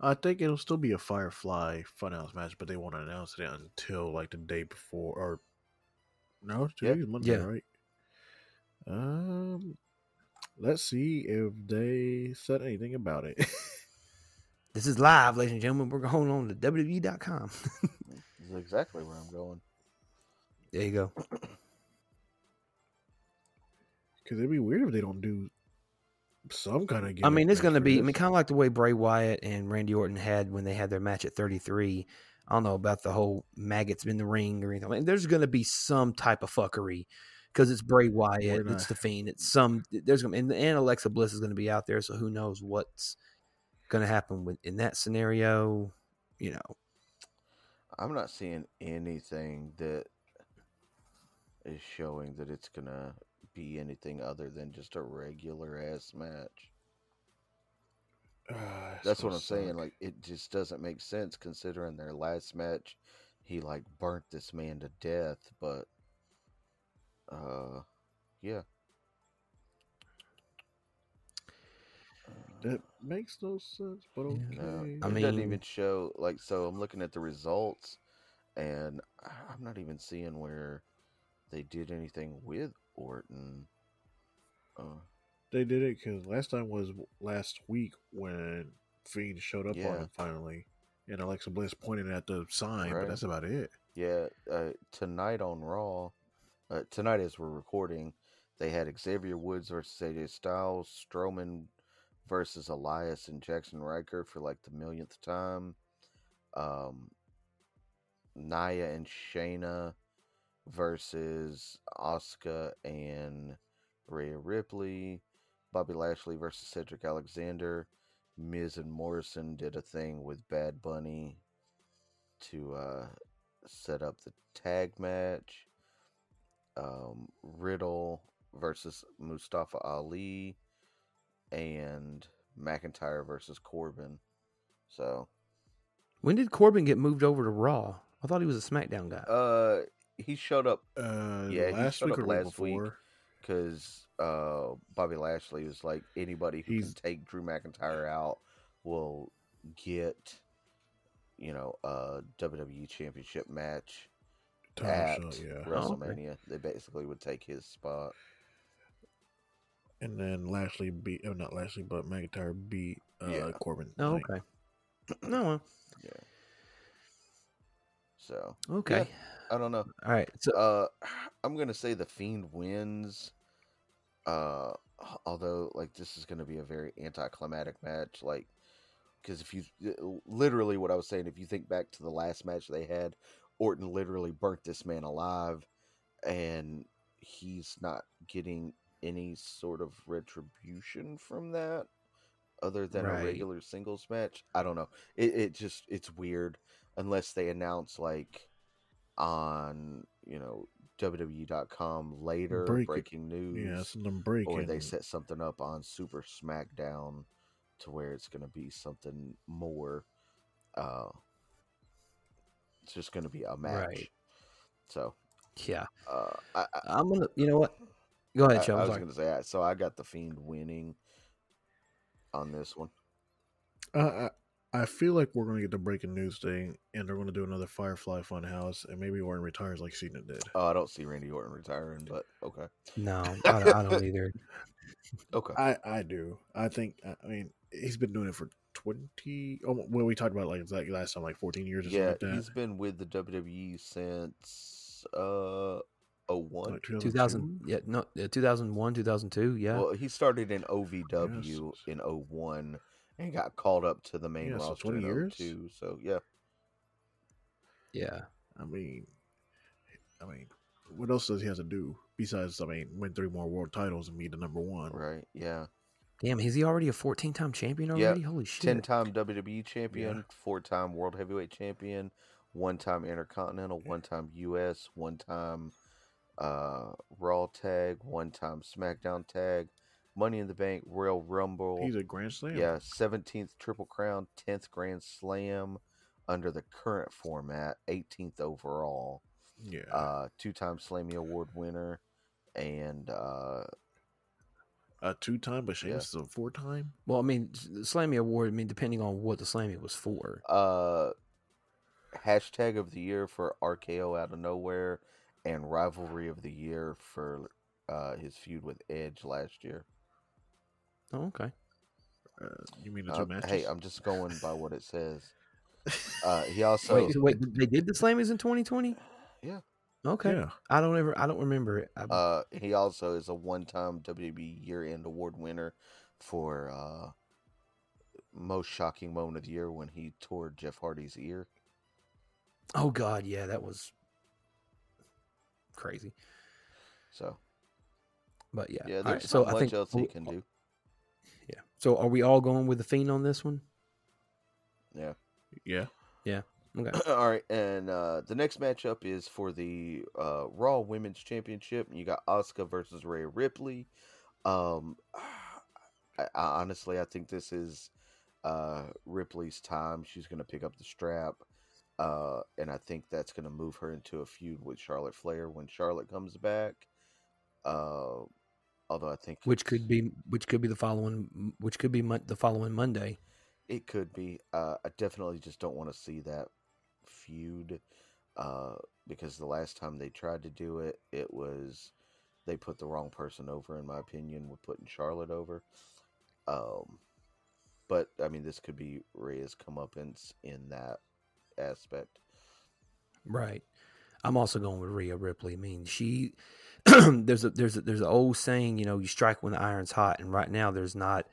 I think it'll still be a Firefly Funhouse match, but they won't announce it until like the day before or no, Yeah. today's Monday, Yeah. right? Um, let's see if they said anything about it. This is live, ladies and gentlemen. We're going on to WWE.com. this is exactly where I'm going. there you go. Because it'd be weird if they don't do some kind of. Game. I mean, it's going to be, I mean, mean, kind of like the way Bray Wyatt and Randy Orton had when they had their match at 33. I don't know about the whole maggots in the ring or anything. I mean, there's going to be some type of fuckery because it's Bray Wyatt, it's the Fiend, it's some. There's going to and, and Alexa Bliss is going to be out there, so who knows what's going to happen with in that scenario. You know, I'm not seeing anything that is showing that it's gonna be anything other than just a regular ass match. That's what I'm saying. Like it just doesn't make sense considering their last match, he like burnt this man to death. But, uh, yeah. that makes no sense. But okay, Yeah. No, I it doesn't even show like so. I'm looking at the results, and I'm not even seeing where they did anything with Orton. Uh, they did it because last time was last week when Fiend showed up Yeah. on him finally, and Alexa Bliss pointed at the sign, Right. but that's about it. Yeah, uh, tonight on Raw, uh, tonight as we're recording, they had Xavier Woods versus AJ Styles, Strowman versus Elias and Jaxson Ryker for like the millionth time, um, Nia and Shayna versus Asuka and Rhea Ripley, Bobby Lashley versus Cedric Alexander, Miz and Morrison did a thing with Bad Bunny to uh, set up the tag match. Um, Riddle versus Mustafa Ali and McIntyre versus Corbin. So, when did Corbin get moved over to Raw? I thought he was a SmackDown guy. uh, he showed up Uh, Yeah, he last showed week up or the week last week. because uh, Bobby Lashley was like anybody who He's- can take Drew McIntyre out will get, you know, a WWE Championship match Time at shot, yeah. Oh, okay. WrestleMania. They basically would take his spot. And then Lashley beat, oh, not Lashley, but McIntyre beat uh, Yeah. Corbin. oh, okay. No, well, Yeah. So okay. I don't know. All right. So Uh, I'm gonna say the Fiend wins. Uh, although like this is gonna be a very anticlimactic match, like because if you literally what I was saying, if you think back to the last match they had, Orton literally burnt this man alive. and he's not getting any sort of retribution from that other than Right. a regular singles match. I don't know. It it just it's weird unless they announce like on you know WWE.com later Break- breaking news, Yeah, something breaking. or they set something up on Super SmackDown to where it's going to be something more. Uh, it's just going to be a match. Right. So Yeah, uh, I, I, I'm gonna. You know what? Go ahead, I, Joe. I I'm was going to say, I- so I got the Fiend winning on this one. Uh, I, I feel like we're going to get the breaking news thing, and they're going to do another Firefly Funhouse, and maybe Orton retires like Cena did. Oh, I don't see Randy Orton retiring, but okay, No, I don't, I don't either. okay. I, I do. I think. I I mean, he's been doing it for twenty. Oh, well, we talked about like like last time, like fourteen years or yeah, something like he's that. been with the WWE since uh oh one. Like 2000. Yeah, no, 2001, 2002. Yeah. Well, he started in OVW Yes. in 01 and got called up to the main Yeah, so roster 20 years? 02. So yeah, yeah. I mean, I mean, what else does he have to do besides? I mean, win three more world titles and be the number one. right, yeah. Damn, is he already a 14 time champion Yeah, already? Holy shit. Ten-time WWE champion, four-time World Heavyweight champion, one-time Intercontinental, one-time US, one-time uh, Raw tag, one-time SmackDown tag, Money in the Bank, Royal Rumble. He's a Grand Slam. Yeah, seventeenth Triple Crown, tenth Grand Slam under the current format, eighteenth overall, yeah. uh, two-time Slammy Award winner, and uh, a two-time, but yeah. Sheamus is a four-time. Well, I mean, Slammy Award, I mean, depending on what the Slammy was for. uh, hashtag of the year for RKO out of nowhere, and rivalry of the year for uh, his feud with Edge last year. Oh, okay. Uh, you mean the two Uh, matches? hey, I'm just going by what it says. Uh, he also wait, so wait, they did the Slammies in 2020? Yeah. Okay. Yeah. I don't ever, I don't remember it. I, Uh, he also is a one-time WWE year-end award winner for uh, most shocking moment of the year when he tore Jeff Hardy's ear. oh, God. Yeah, that was crazy. So But yeah. yeah, there's right, so not I much think, else he can do. Yeah. So are we all going with the Fiend on this one? Yeah. Yeah. Yeah. Okay. All right, and uh, the next matchup is for the uh, Raw Women's Championship. You got Asuka versus Rhea Ripley. Um, I, I, honestly, I think this is uh, Ripley's time. She's going to pick up the strap, uh, and I think that's going to move her into a feud with Charlotte Flair when Charlotte comes back. Uh, although I think Which could be, which could be the following, which could be mon- the following Monday. It could be. Uh, I definitely just don't want to see that feud uh, because the last time they tried to do it, it was they put the wrong person over. In my opinion, with putting Charlotte over. Um, but I mean, this could be Rhea's comeuppance in that aspect. Right. I'm also going with Rhea Ripley. I mean, she there's a there's a there's an old saying, you know, you strike when the iron's hot, and right now there's not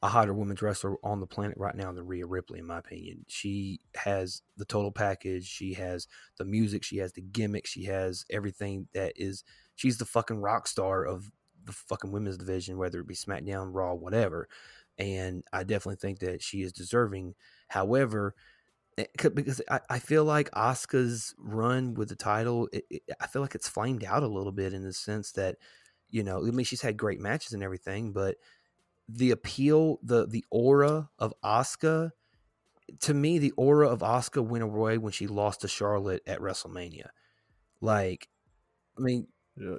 a hotter women's wrestler on the planet right now than Rhea Ripley, in my opinion. She has the total package. She has the music. She has the gimmick. She has everything that is. She's the fucking rock star of the fucking women's division, whether it be SmackDown, Raw, whatever. And I definitely think that she is deserving. However, Eh, because I, I feel like Asuka's run with the title, it, it, I feel like it's flamed out a little bit in the sense that, you know, I mean, she's had great matches and everything, but the appeal, the the aura of Asuka, to me, the aura of Asuka went away when she lost to Charlotte at WrestleMania. Like, I mean,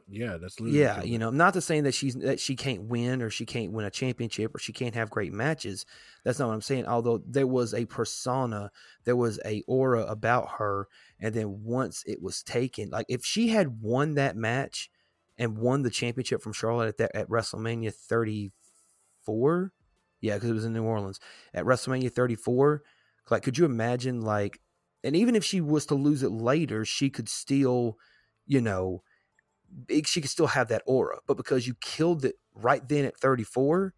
Yeah. That's yeah, you know, I'm not to saying that she's that she can't win or she can't win a championship or she can't have great matches. That's not what I'm saying. Although there was a persona, there was a aura about her, and then once it was taken, like if she had won that match and won the championship from Charlotte at that at WrestleMania 34, yeah, because it was in New Orleans at WrestleMania 34. Like, could you imagine like, and even if she was to lose it later, she could still, you know big she could still have that aura but because you killed it right then at 34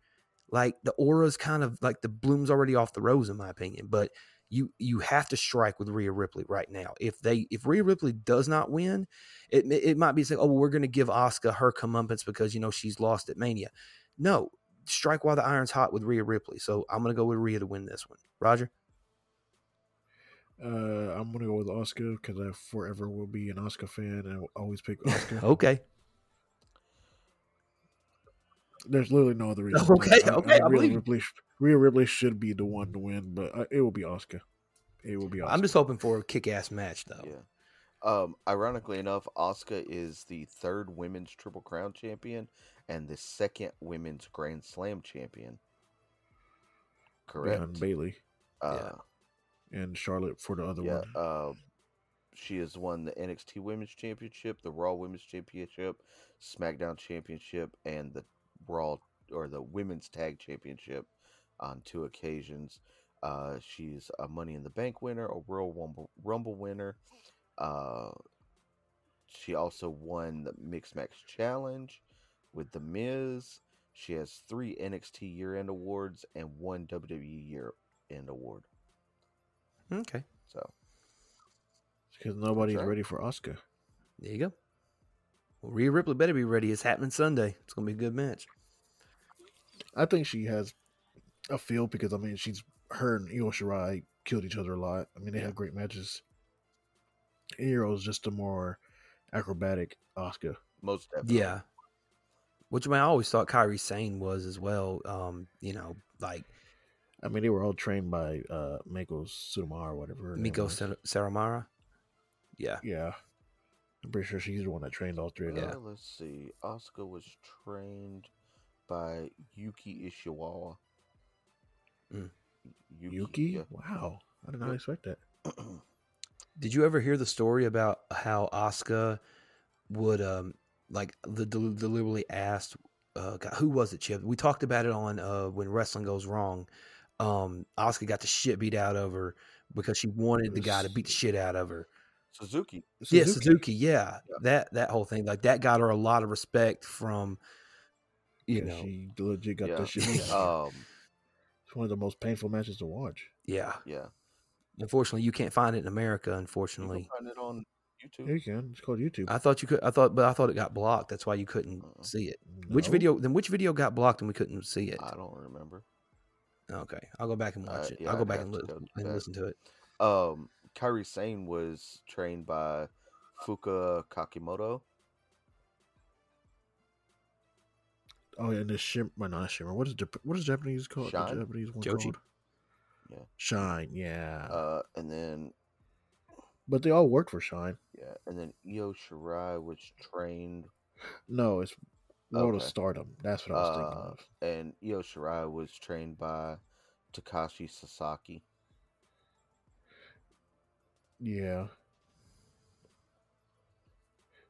like the aura's kind of like the bloom's already off the rose in my opinion but You you have to strike with Rhea Ripley right now. If they if Rhea Ripley does not win, it it might be like, oh, well, we're going to give Asuka her comeuppance because you know she's lost at Mania. No, strike while the iron's hot with Rhea Ripley. So I'm going to go with Rhea to win this one. Roger. Uh, I'm gonna go with Asuka because I forever will be an Asuka fan and I'll always pick Asuka. okay. There's literally no other reason. Okay, I, okay, I I, Rhea believe you. Ripley, Rhea Ripley should be the one to win, but uh, it will be Asuka. It will be Asuka. I'm just hoping for a kick ass match though. Yeah. Um, ironically enough, Asuka is the third women's Triple Crown champion and the second women's Grand Slam champion. Correct. behind Bayley Uh, and Charlotte for the other yeah. one. Uh, she has won the NXT Women's Championship, the Raw Women's Championship, SmackDown Championship, and the Raw or the Women's Tag Championship on two occasions. Uh, she's a Money in the Bank winner, a Royal Rumble, Rumble winner. Uh, she also won the Mixed Match Challenge with The Miz. She has three NXT Year End Awards and one WWE Year End Award. Okay. So Because nobody's right. ready for Asuka. There you go. Well, Rhea Ripley better be ready. It's happening Sunday. It's gonna be a good match. I think she has a feel because I mean she's her and Io Shirai killed each other a lot. I mean they Yeah. had great matches. Io's just a more acrobatic Asuka. most definitely. Yeah. Which I, mean, I always thought Kairi Sane was as well. Um, you know, like I mean they were all trained by uh Mako Sudamara or whatever. her Miko was. Saramara. Yeah. Yeah. I'm pretty sure she's the one that trained all three of them. Yeah. Uh, let's see. Asuka was trained by Yuki Ishiwawa. Mm. Yuki? yeah. Wow. I did not Yep. expect that. Did you ever hear the story about how Asuka would um like the del- deliberately asked uh God, who was it, Chip? We talked about it on uh when wrestling goes wrong. Um Asuka got the shit beat out of her because she wanted the guy to beat the shit out of her. Suzuki. Yeah, Suzuki, yeah. Yeah. That that whole thing. Like that got her a lot of respect from you Yeah, know. she legit got yeah. that shit. beat out of her. um, it's one of the most painful matches to watch. Yeah. yeah. Unfortunately, you can't find it in America, You can unfortunately. find it on YouTube. Yeah, you can. It's called YouTube. I thought you could I thought but I thought it got blocked. That's why you couldn't Uh-uh. see it. Which video then which video got blocked and we couldn't see it? I don't remember. Okay. I'll go back and Uh, watch it. yeah, I'll go I'd back have and, to li- go and listen to it. Um, Kairi Sane was trained by Fuka Kakimoto. Oh, yeah, and the shimmer. Well, not shimmer. What is Jap- what is Japanese called? The Japanese one Joji. called? Yeah. Shine. Yeah. Uh, and then but they all worked for Shine. yeah, and then Io Shirai was trained, No, it's World of Stardom. That's what I was thinking Uh, of. and Io Shirai was trained by Takashi Sasaki. Yeah.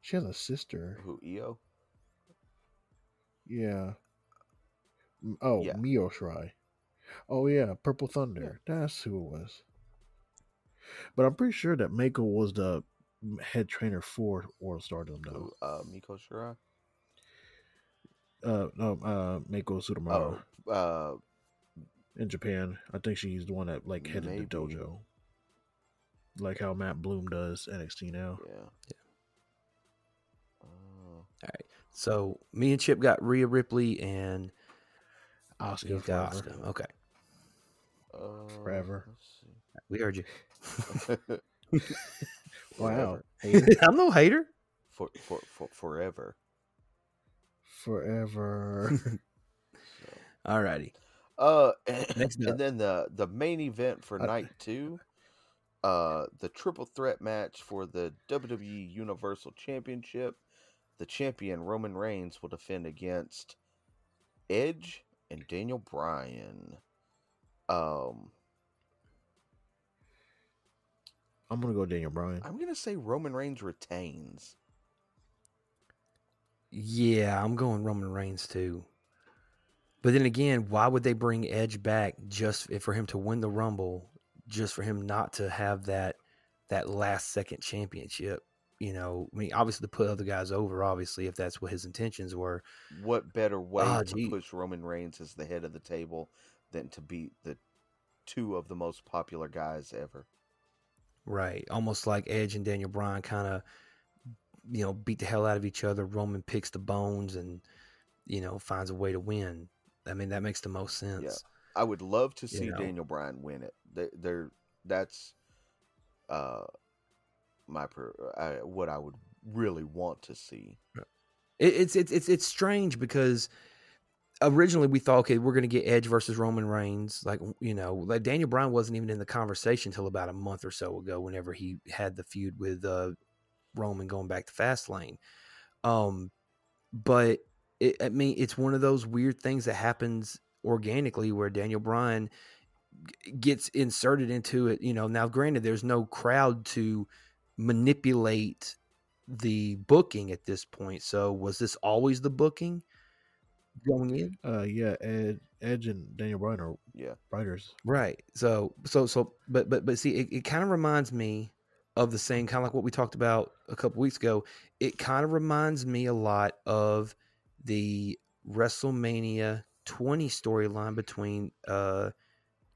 She has a sister. Who Io? Yeah. Oh, Yeah. Mio Shirai. Oh yeah, Purple Thunder. That's who it was. But I'm pretty sure that Mako was the head trainer for World of Stardom, though. Who, uh, Miko Shirai. Uh, no, uh, Mako Sudamara Oh, uh, in Japan. I think she's the one that like headed Maybe. the dojo, like how Matt Bloom does NXT now. yeah. Uh, So me and Chip got Rhea Ripley and Asuka you got forever. Asuka. Okay. uh, Forever. We heard you. Wow, Forever. hater. I'm no hater. For, for, for forever. Forever. So. Alrighty. Uh, Next up. and then the the main event for I- night two, uh, the triple threat match for the WWE Universal Championship. The champion Roman Reigns will defend against Edge and Daniel Bryan. Um, I'm gonna go Daniel Bryan. I'm gonna say Roman Reigns retains. Yeah, I'm going Roman Reigns too. But then again, why would they bring Edge back just for him to win the Rumble, just for him not to have that that last second championship? You know, I mean, obviously to put other guys over, obviously, if that's what his intentions were. What better way Ah, to gee. push Roman Reigns as the head of the table than to beat the two of the most popular guys ever. Right. Almost like Edge and Daniel Bryan kind of, you know, beat the hell out of each other. Roman picks the bones and, you know, finds a way to win. I mean, that makes the most sense. Yeah. I would love to You see know. Daniel Bryan win it. They're that's uh my per, I, what I would really want to see. It, it's it's it's it's strange because originally we thought, okay, we're going to get Edge versus Roman Reigns. Like you know, like Daniel Bryan wasn't even in the conversation until about a month or so ago. Whenever he had the feud with uh, Roman going back to Fastlane, um, but it, I mean, it's one of those weird things that happens organically where Daniel Bryan g- gets inserted into it. You know, now granted, there's no crowd to manipulate the booking at this point. So was this always the booking going in? Uh, yeah, Ed, Edge and Daniel Bryan are Yeah. writers. Right. So so so but but but see it, it kind of reminds me of the same kind of like what we talked about a couple weeks ago. It kind of reminds me a lot of the WrestleMania 20 storyline between uh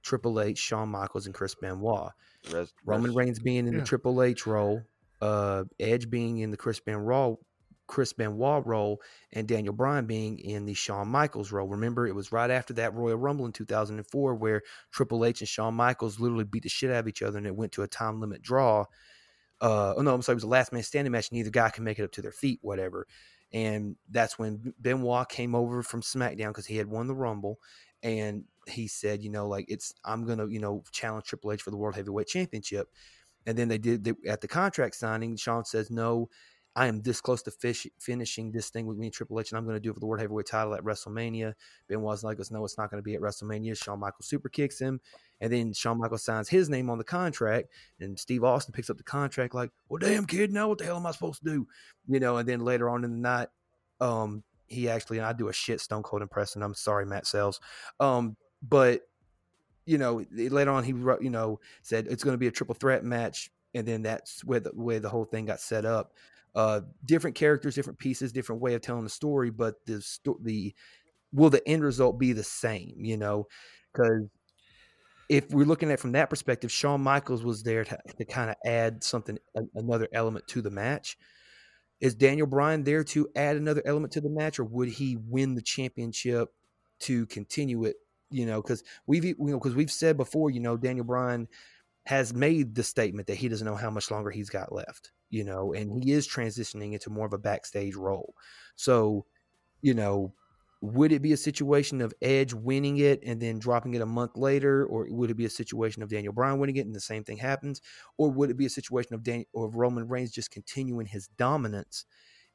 Triple H, Shawn Michaels, and Chris Benoit. Res, Roman res- Reigns being in Yeah. the Triple H role, uh, Edge being in the Chris Benoit, Chris Benoit role, and Daniel Bryan being in the Shawn Michaels role. Remember, it was right after that Royal Rumble in 2004 where Triple H and Shawn Michaels literally beat the shit out of each other, and it went to a time limit draw. Uh, oh no, I'm sorry, it was a last man standing match, neither guy can make it up to their feet, whatever. And that's when Benoit came over from SmackDown because he had won the Rumble, and he said, you know, like it's I'm gonna, you know, challenge Triple H for the World Heavyweight Championship. And then they did they, at the contract signing. Shawn says, "No, I am this close to fish, finishing this thing with me and Triple H, and I'm going to do it for the World Heavyweight title at WrestleMania." Ben Benoit's like, "Us, no, it's not going to be at WrestleMania." Shawn Michaels super kicks him, and then Shawn Michaels signs his name on the contract, and Steve Austin picks up the contract like, "Well, damn kid, now what the hell am I supposed to do?" You know. And then later on in the night, um, he actually and I do a shit Stone Cold impression. I'm sorry, Matt Sells, um, but you know, later on he you know, said it's going to be a triple threat match, and then that's where the where the whole thing got set up. Uh, different characters, different pieces, different way of telling the story, but the sto- the will the end result be the same? You know, because if we're looking at from that perspective, Shawn Michaels was there to, to kind of add something, a, another element to the match. Is Daniel Bryan there to add another element to the match, or would he win the championship to continue it? You know, because we've you know because we've said before, you know, Daniel Bryan has made the statement that he doesn't know how much longer he's got left. You know, and he is transitioning into more of a backstage role. So, you know, would it be a situation of Edge winning it and then dropping it a month later, or would it be a situation of Daniel Bryan winning it and the same thing happens, or would it be a situation of Dan- or of Roman Reigns just continuing his dominance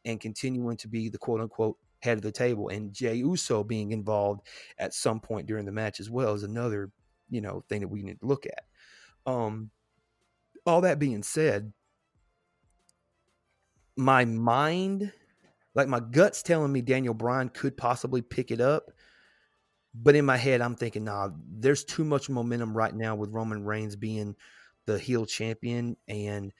and continuing to be the quote unquote head of the table, and Jey Uso being involved at some point during the match as well is another you know thing that we need to look at. Um, all that being said, my mind like my guts telling me Daniel Bryan could possibly pick it up. But in my head, I'm thinking, nah, there's too much momentum right now with Roman Reigns being the heel champion. And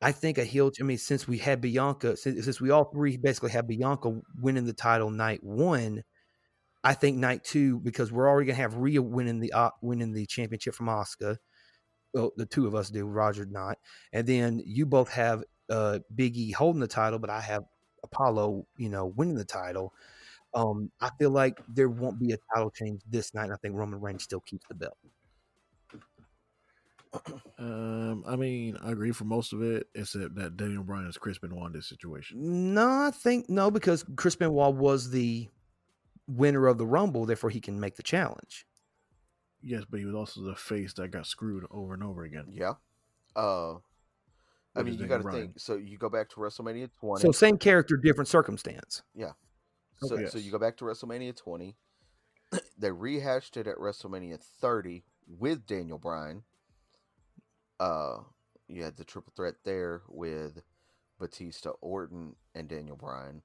I think a heel, I mean, since we had Bianca, since, since we all three basically had Bianca winning the title night one, I think night two, because we're already going to have Rhea winning the uh, winning the championship from Asuka. Well, the two of us do, Roger not. And then you both have uh, Big E holding the title, but I have Apollo, you know, winning the title. Um, I feel like there won't be a title change this night. and I think Roman Reigns still keeps the belt. Um, I mean, I agree for most of it, except that Daniel Bryan is Chris Benoit in this situation. No, I think no, because Chris Benoit was the winner of the Rumble, therefore he can make the challenge. Yes, but he was also the face that got screwed over and over again. Yeah. Uh, I mean, you got to think. So you go back to WrestleMania 20. So same character, different circumstance. Yeah. So, Okay. so you go back to WrestleMania 20. they rehashed it at WrestleMania 30 with Daniel Bryan. Uh, you had the triple threat there with Batista, Orton, and Daniel Bryan.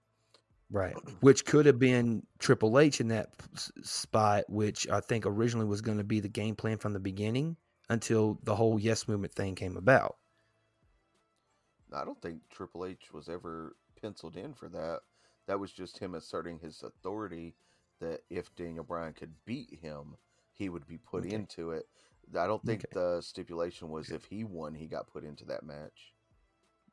Right. Which could have been Triple H in that p- s- spot, which I think originally was going to be the game plan from the beginning until the whole Yes Movement thing came about. I don't think Triple H was ever penciled in for that. That was just him asserting his authority that if Daniel Bryan could beat him, he would be put Okay. into it. I don't think Okay. the stipulation was Okay. if he won, he got put into that match.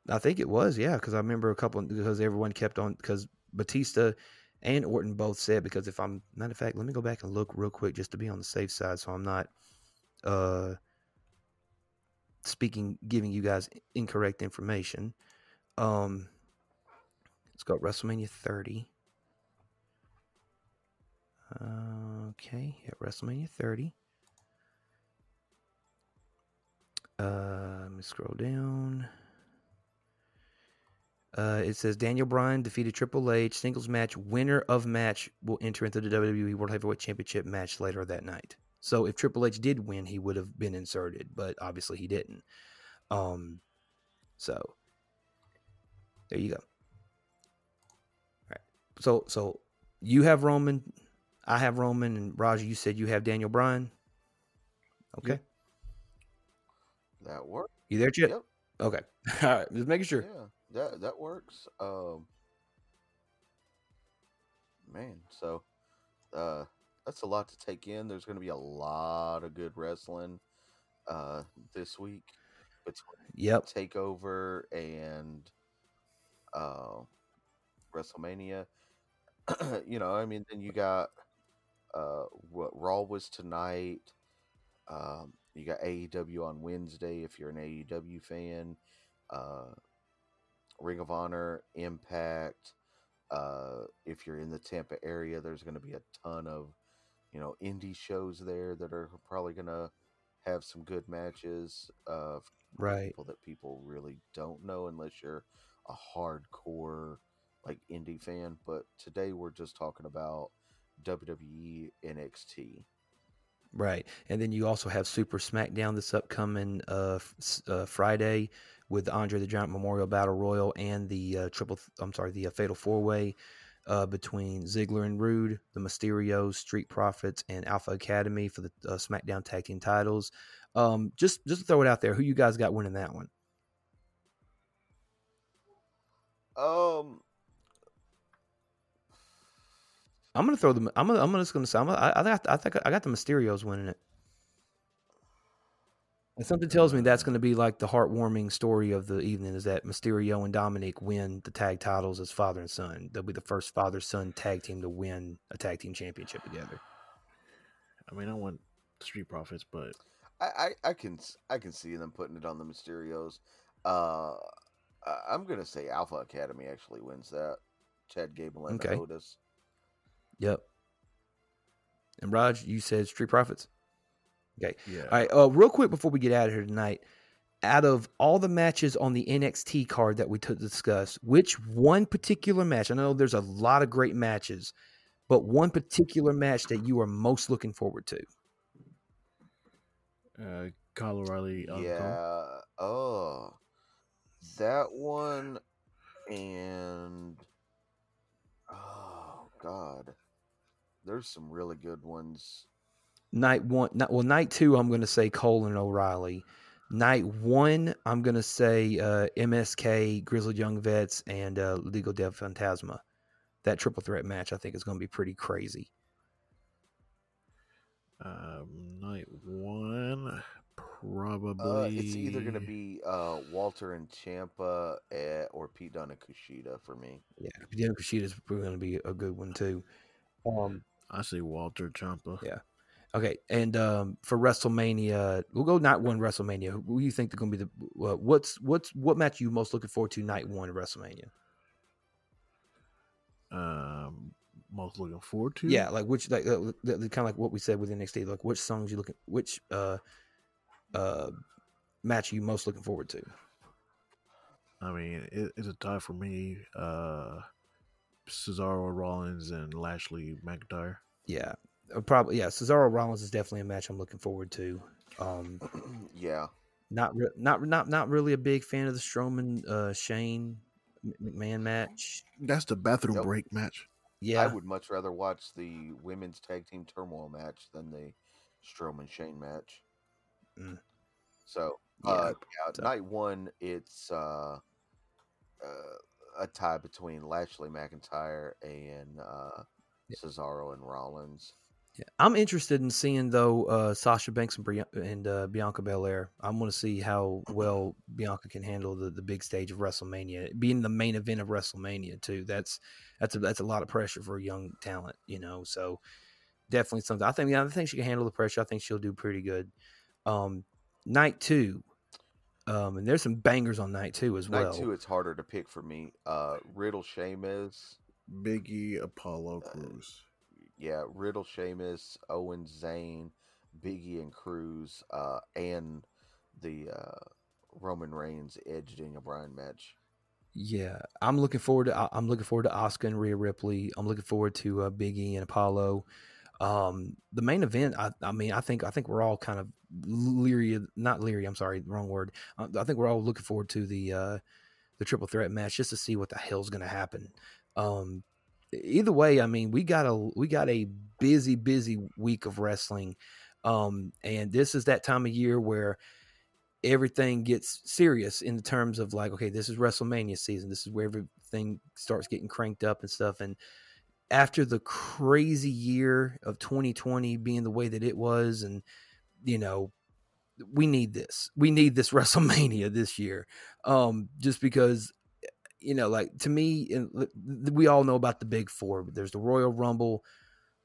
I think it was, yeah, because I remember a couple because everyone kept on because Batista and Orton both said because if I'm matter of fact, let me go back and look real quick just to be on the safe side, so I'm not uh speaking giving you guys incorrect information. Um, it's got WrestleMania 30. Okay, yeah, WrestleMania 30. Uh, let me scroll down. Uh, it says Daniel Bryan defeated Triple H singles match. Winner of match will enter into the WWE World Heavyweight Championship match later that night. So if Triple H did win, he would have been inserted, but obviously he didn't. Um, so there you go. All right. So so you have Roman, I have Roman, and Roger. You said you have Daniel Bryan. Okay. That worked. you there, Chip? Yep. Okay. All right. Just making sure. Yeah, that that works. Um, man, so uh, that's a lot to take in. There's going to be a lot of good wrestling uh, this week between Yep. Takeover and uh, WrestleMania. you know, I mean, then you got uh, what Raw was tonight. Um, you got AEW on Wednesday if you're an AEW fan. Uh, Ring of Honor, Impact. Uh, if you're in the Tampa area, there's going to be a ton of, you know, indie shows there that are probably to have some good matches. Uh, Right. people that people really don't know unless you're a hardcore like indie fan. But today we're just talking about WWE NXT. Right. And then you also have Super SmackDown this upcoming uh, f- uh, Friday with Andre the Giant Memorial Battle Royal and the uh, triple, th- I'm sorry, the uh, Fatal Four Way uh, between Ziggler and Roode, the Mysterios, Street Profits, and Alpha Academy for the uh, SmackDown Tag Team titles. Um, just just to throw it out there, who you guys got winning that one? Um, I'm gonna throw them. I'm gonna. I'm just gonna say. I'm gonna, I, I, I think I got the Mysterios winning it. And something tells me that's going to be like the heartwarming story of the evening is that Mysterio and Dominic win the tag titles as father and son. They'll be the first father son tag team to win a tag team championship together. I mean, I want Street Profits, but I, I I can s- I can see them putting it on the Mysterios. Uh, I- I'm gonna say Alpha Academy actually wins that. Chad Gable and Okay. Otis. Yep. And Raj, you said Street Profits. Yeah. All right. Uh, real quick before we get out of here tonight, out of all the matches on the NXT card that we took to discuss, which one particular match? I know there's a lot of great matches, but one particular match that you are most looking forward to. Uh, Kyle O'Reilly. Adam Cole. Yeah. Oh, that one, and oh god, there's some really good ones. Night one, night, well, night two, I'm going to say Cole and O'Reilly. Night one, I'm going to say uh, MSK, Grizzled Young Vets, and uh, Legado del Fantasma. That triple threat match, I think, is going to be pretty crazy. Um, night one, probably. Uh, it's either gonna be uh, Walter and Ciampa eh, or Pete Dunne and Kushida for me. Yeah, Hideo Kushida is probably going to be a good one too. Um, I say Walter Ciampa. Yeah. Okay, and um, for WrestleMania, we'll go night one WrestleMania. Who do you think they're going to be the uh, what's what's what match are you most looking forward to night one WrestleMania? Um, most looking forward to. Yeah, like which like uh, kind of like what we said with NXT. Like which songs you looking which uh uh match are you most looking forward to? I mean, it, it's a tie for me. Uh, Cesaro Rollins and Lashley McIntyre. Yeah, probably yeah. Cesaro Rollins is definitely a match I'm looking forward to. Um, yeah, not re- not not not really a big fan of the Strowman uh Shane McMahon match. That's the bathroom Yep. break match. Yeah, I would much rather watch the women's tag team turmoil match than the Strowman Shane match. Mm. So, Yeah, uh, yeah, so- night one, it's uh, uh, a tie between Lashley McIntyre and uh, Yeah. Cesaro and Rollins. Yeah, I'm interested in seeing though uh, Sasha Banks and, Bri- and uh, Bianca Belair. I want to see how well Bianca can handle the, the big stage of WrestleMania, being the main event of WrestleMania too. That's that's a that's a lot of pressure for a young talent, you know. So definitely something. I think yeah, I think she can handle the pressure. I think she'll do pretty good. Um, night two, um, and there's some bangers on night two as well. Night two, it's harder to pick for me. Uh, Riddle, Sheamus, Biggie, Apollo, Uh, Crews. Yeah, Riddle, Sheamus, Owen, Zayn, Biggie, and Crews, uh, and the uh, Roman Reigns Edge Daniel Bryan match. Yeah, I'm looking forward to. I'm looking forward to Asuka and Rhea Ripley. I'm looking forward to uh, Biggie and Apollo. Um, the main event. I, I mean, I think I think we're all kind of leery. Not leery. I'm sorry, wrong word. I, I think we're all looking forward to the uh, the triple threat match just to see what the hell's going to happen. Um, either way, I mean, we got a we got a busy busy week of wrestling, um, and this is that time of year where everything gets serious in the terms of like, okay, this is WrestleMania season. This is where everything starts getting cranked up and stuff. And after the crazy year of 2020 being the way that it was, and you know, we need this. We need this WrestleMania this year, um, just because. You know, like to me, we all know about the big four. There's the Royal Rumble,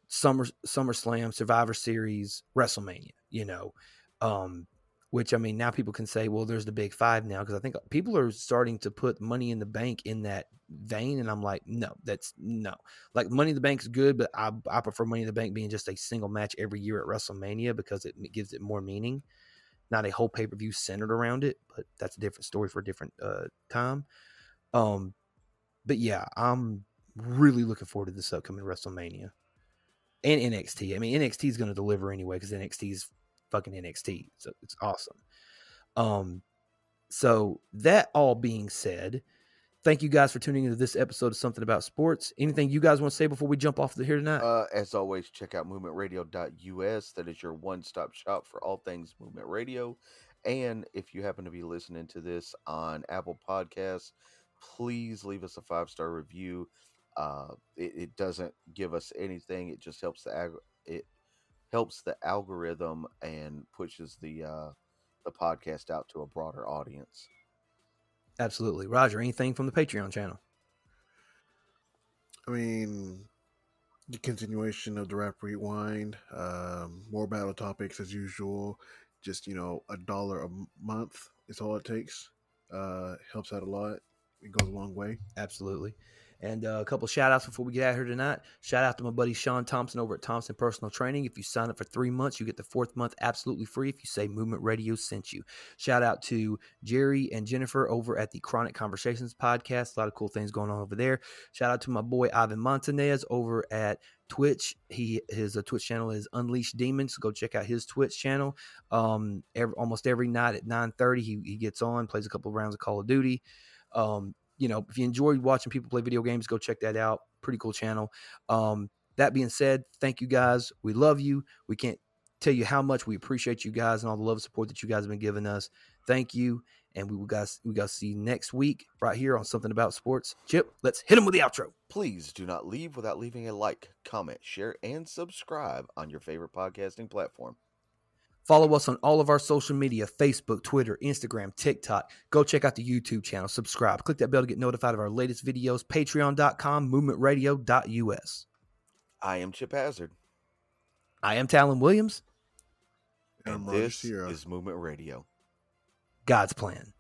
Summer SummerSlam, Survivor Series, WrestleMania. You know, um, which I mean, now people can say, well, there's the big five now because I think people are starting to put money in the bank in that vein, and I'm like, no, that's no. Like money in the bank is good, but I I prefer money in the bank being just a single match every year at WrestleMania because it gives it more meaning, not a whole pay per view centered around it. But that's a different story for a different uh, time. Um, but yeah, I'm really looking forward to this upcoming WrestleMania and NXT. I mean, NXT is going to deliver anyway because NXT is fucking NXT. So it's awesome. Um, so that all being said, thank you guys for tuning into this episode of Something About Sports. Anything you guys want to say before we jump off the here tonight? Uh, as always, check out movementradio.us. That is your one stop shop for all things movement radio. And if you happen to be listening to this on Apple Podcasts, please leave us a five star review. Uh, it, it doesn't give us anything. It just helps the ag- it helps the algorithm and pushes the uh, the podcast out to a broader audience. Absolutely, Roger. Anything from the Patreon channel? I mean, the continuation of the rap rewind, um, more battle topics as usual. Just you know, a dollar a month is all it takes. Uh, helps out a lot. It goes a long way. Absolutely. And uh, a couple shout outs before we get out here tonight. Shout out to my buddy Sean Thompson over at Thompson Personal Training. If you sign up for three months, you get the fourth month absolutely free if you say Movement Radio sent you. Shout out to Jerry and Jennifer over at the Chronic Conversations podcast. A lot of cool things going on over there. Shout out to my boy Ivan Montanez over at Twitch. He his uh, Twitch channel is Unleashed Demons. Go check out his Twitch channel. Um, every, almost every night at nine thirty, he he gets on, plays a couple of rounds of Call of Duty. Um, you know, if you enjoy watching people play video games, go check that out. Pretty cool channel. Um, that being said, thank you guys. We love you. We can't tell you how much we appreciate you guys and all the love and support that you guys have been giving us. Thank you. And we will guys we to see you next week right here on something about sports. Chip, let's hit him with the outro. Please do not leave without leaving a like, comment, share, and subscribe on your favorite podcasting platform. Follow us on all of our social media Facebook, Twitter, Instagram, TikTok. Go check out the YouTube channel. Subscribe. Click that bell to get notified of our latest videos. Patreon.com, movementradio.us. I am Chip Hazard, I am Talon Williams. And and this Sierra. is Movement Radio. God's plan.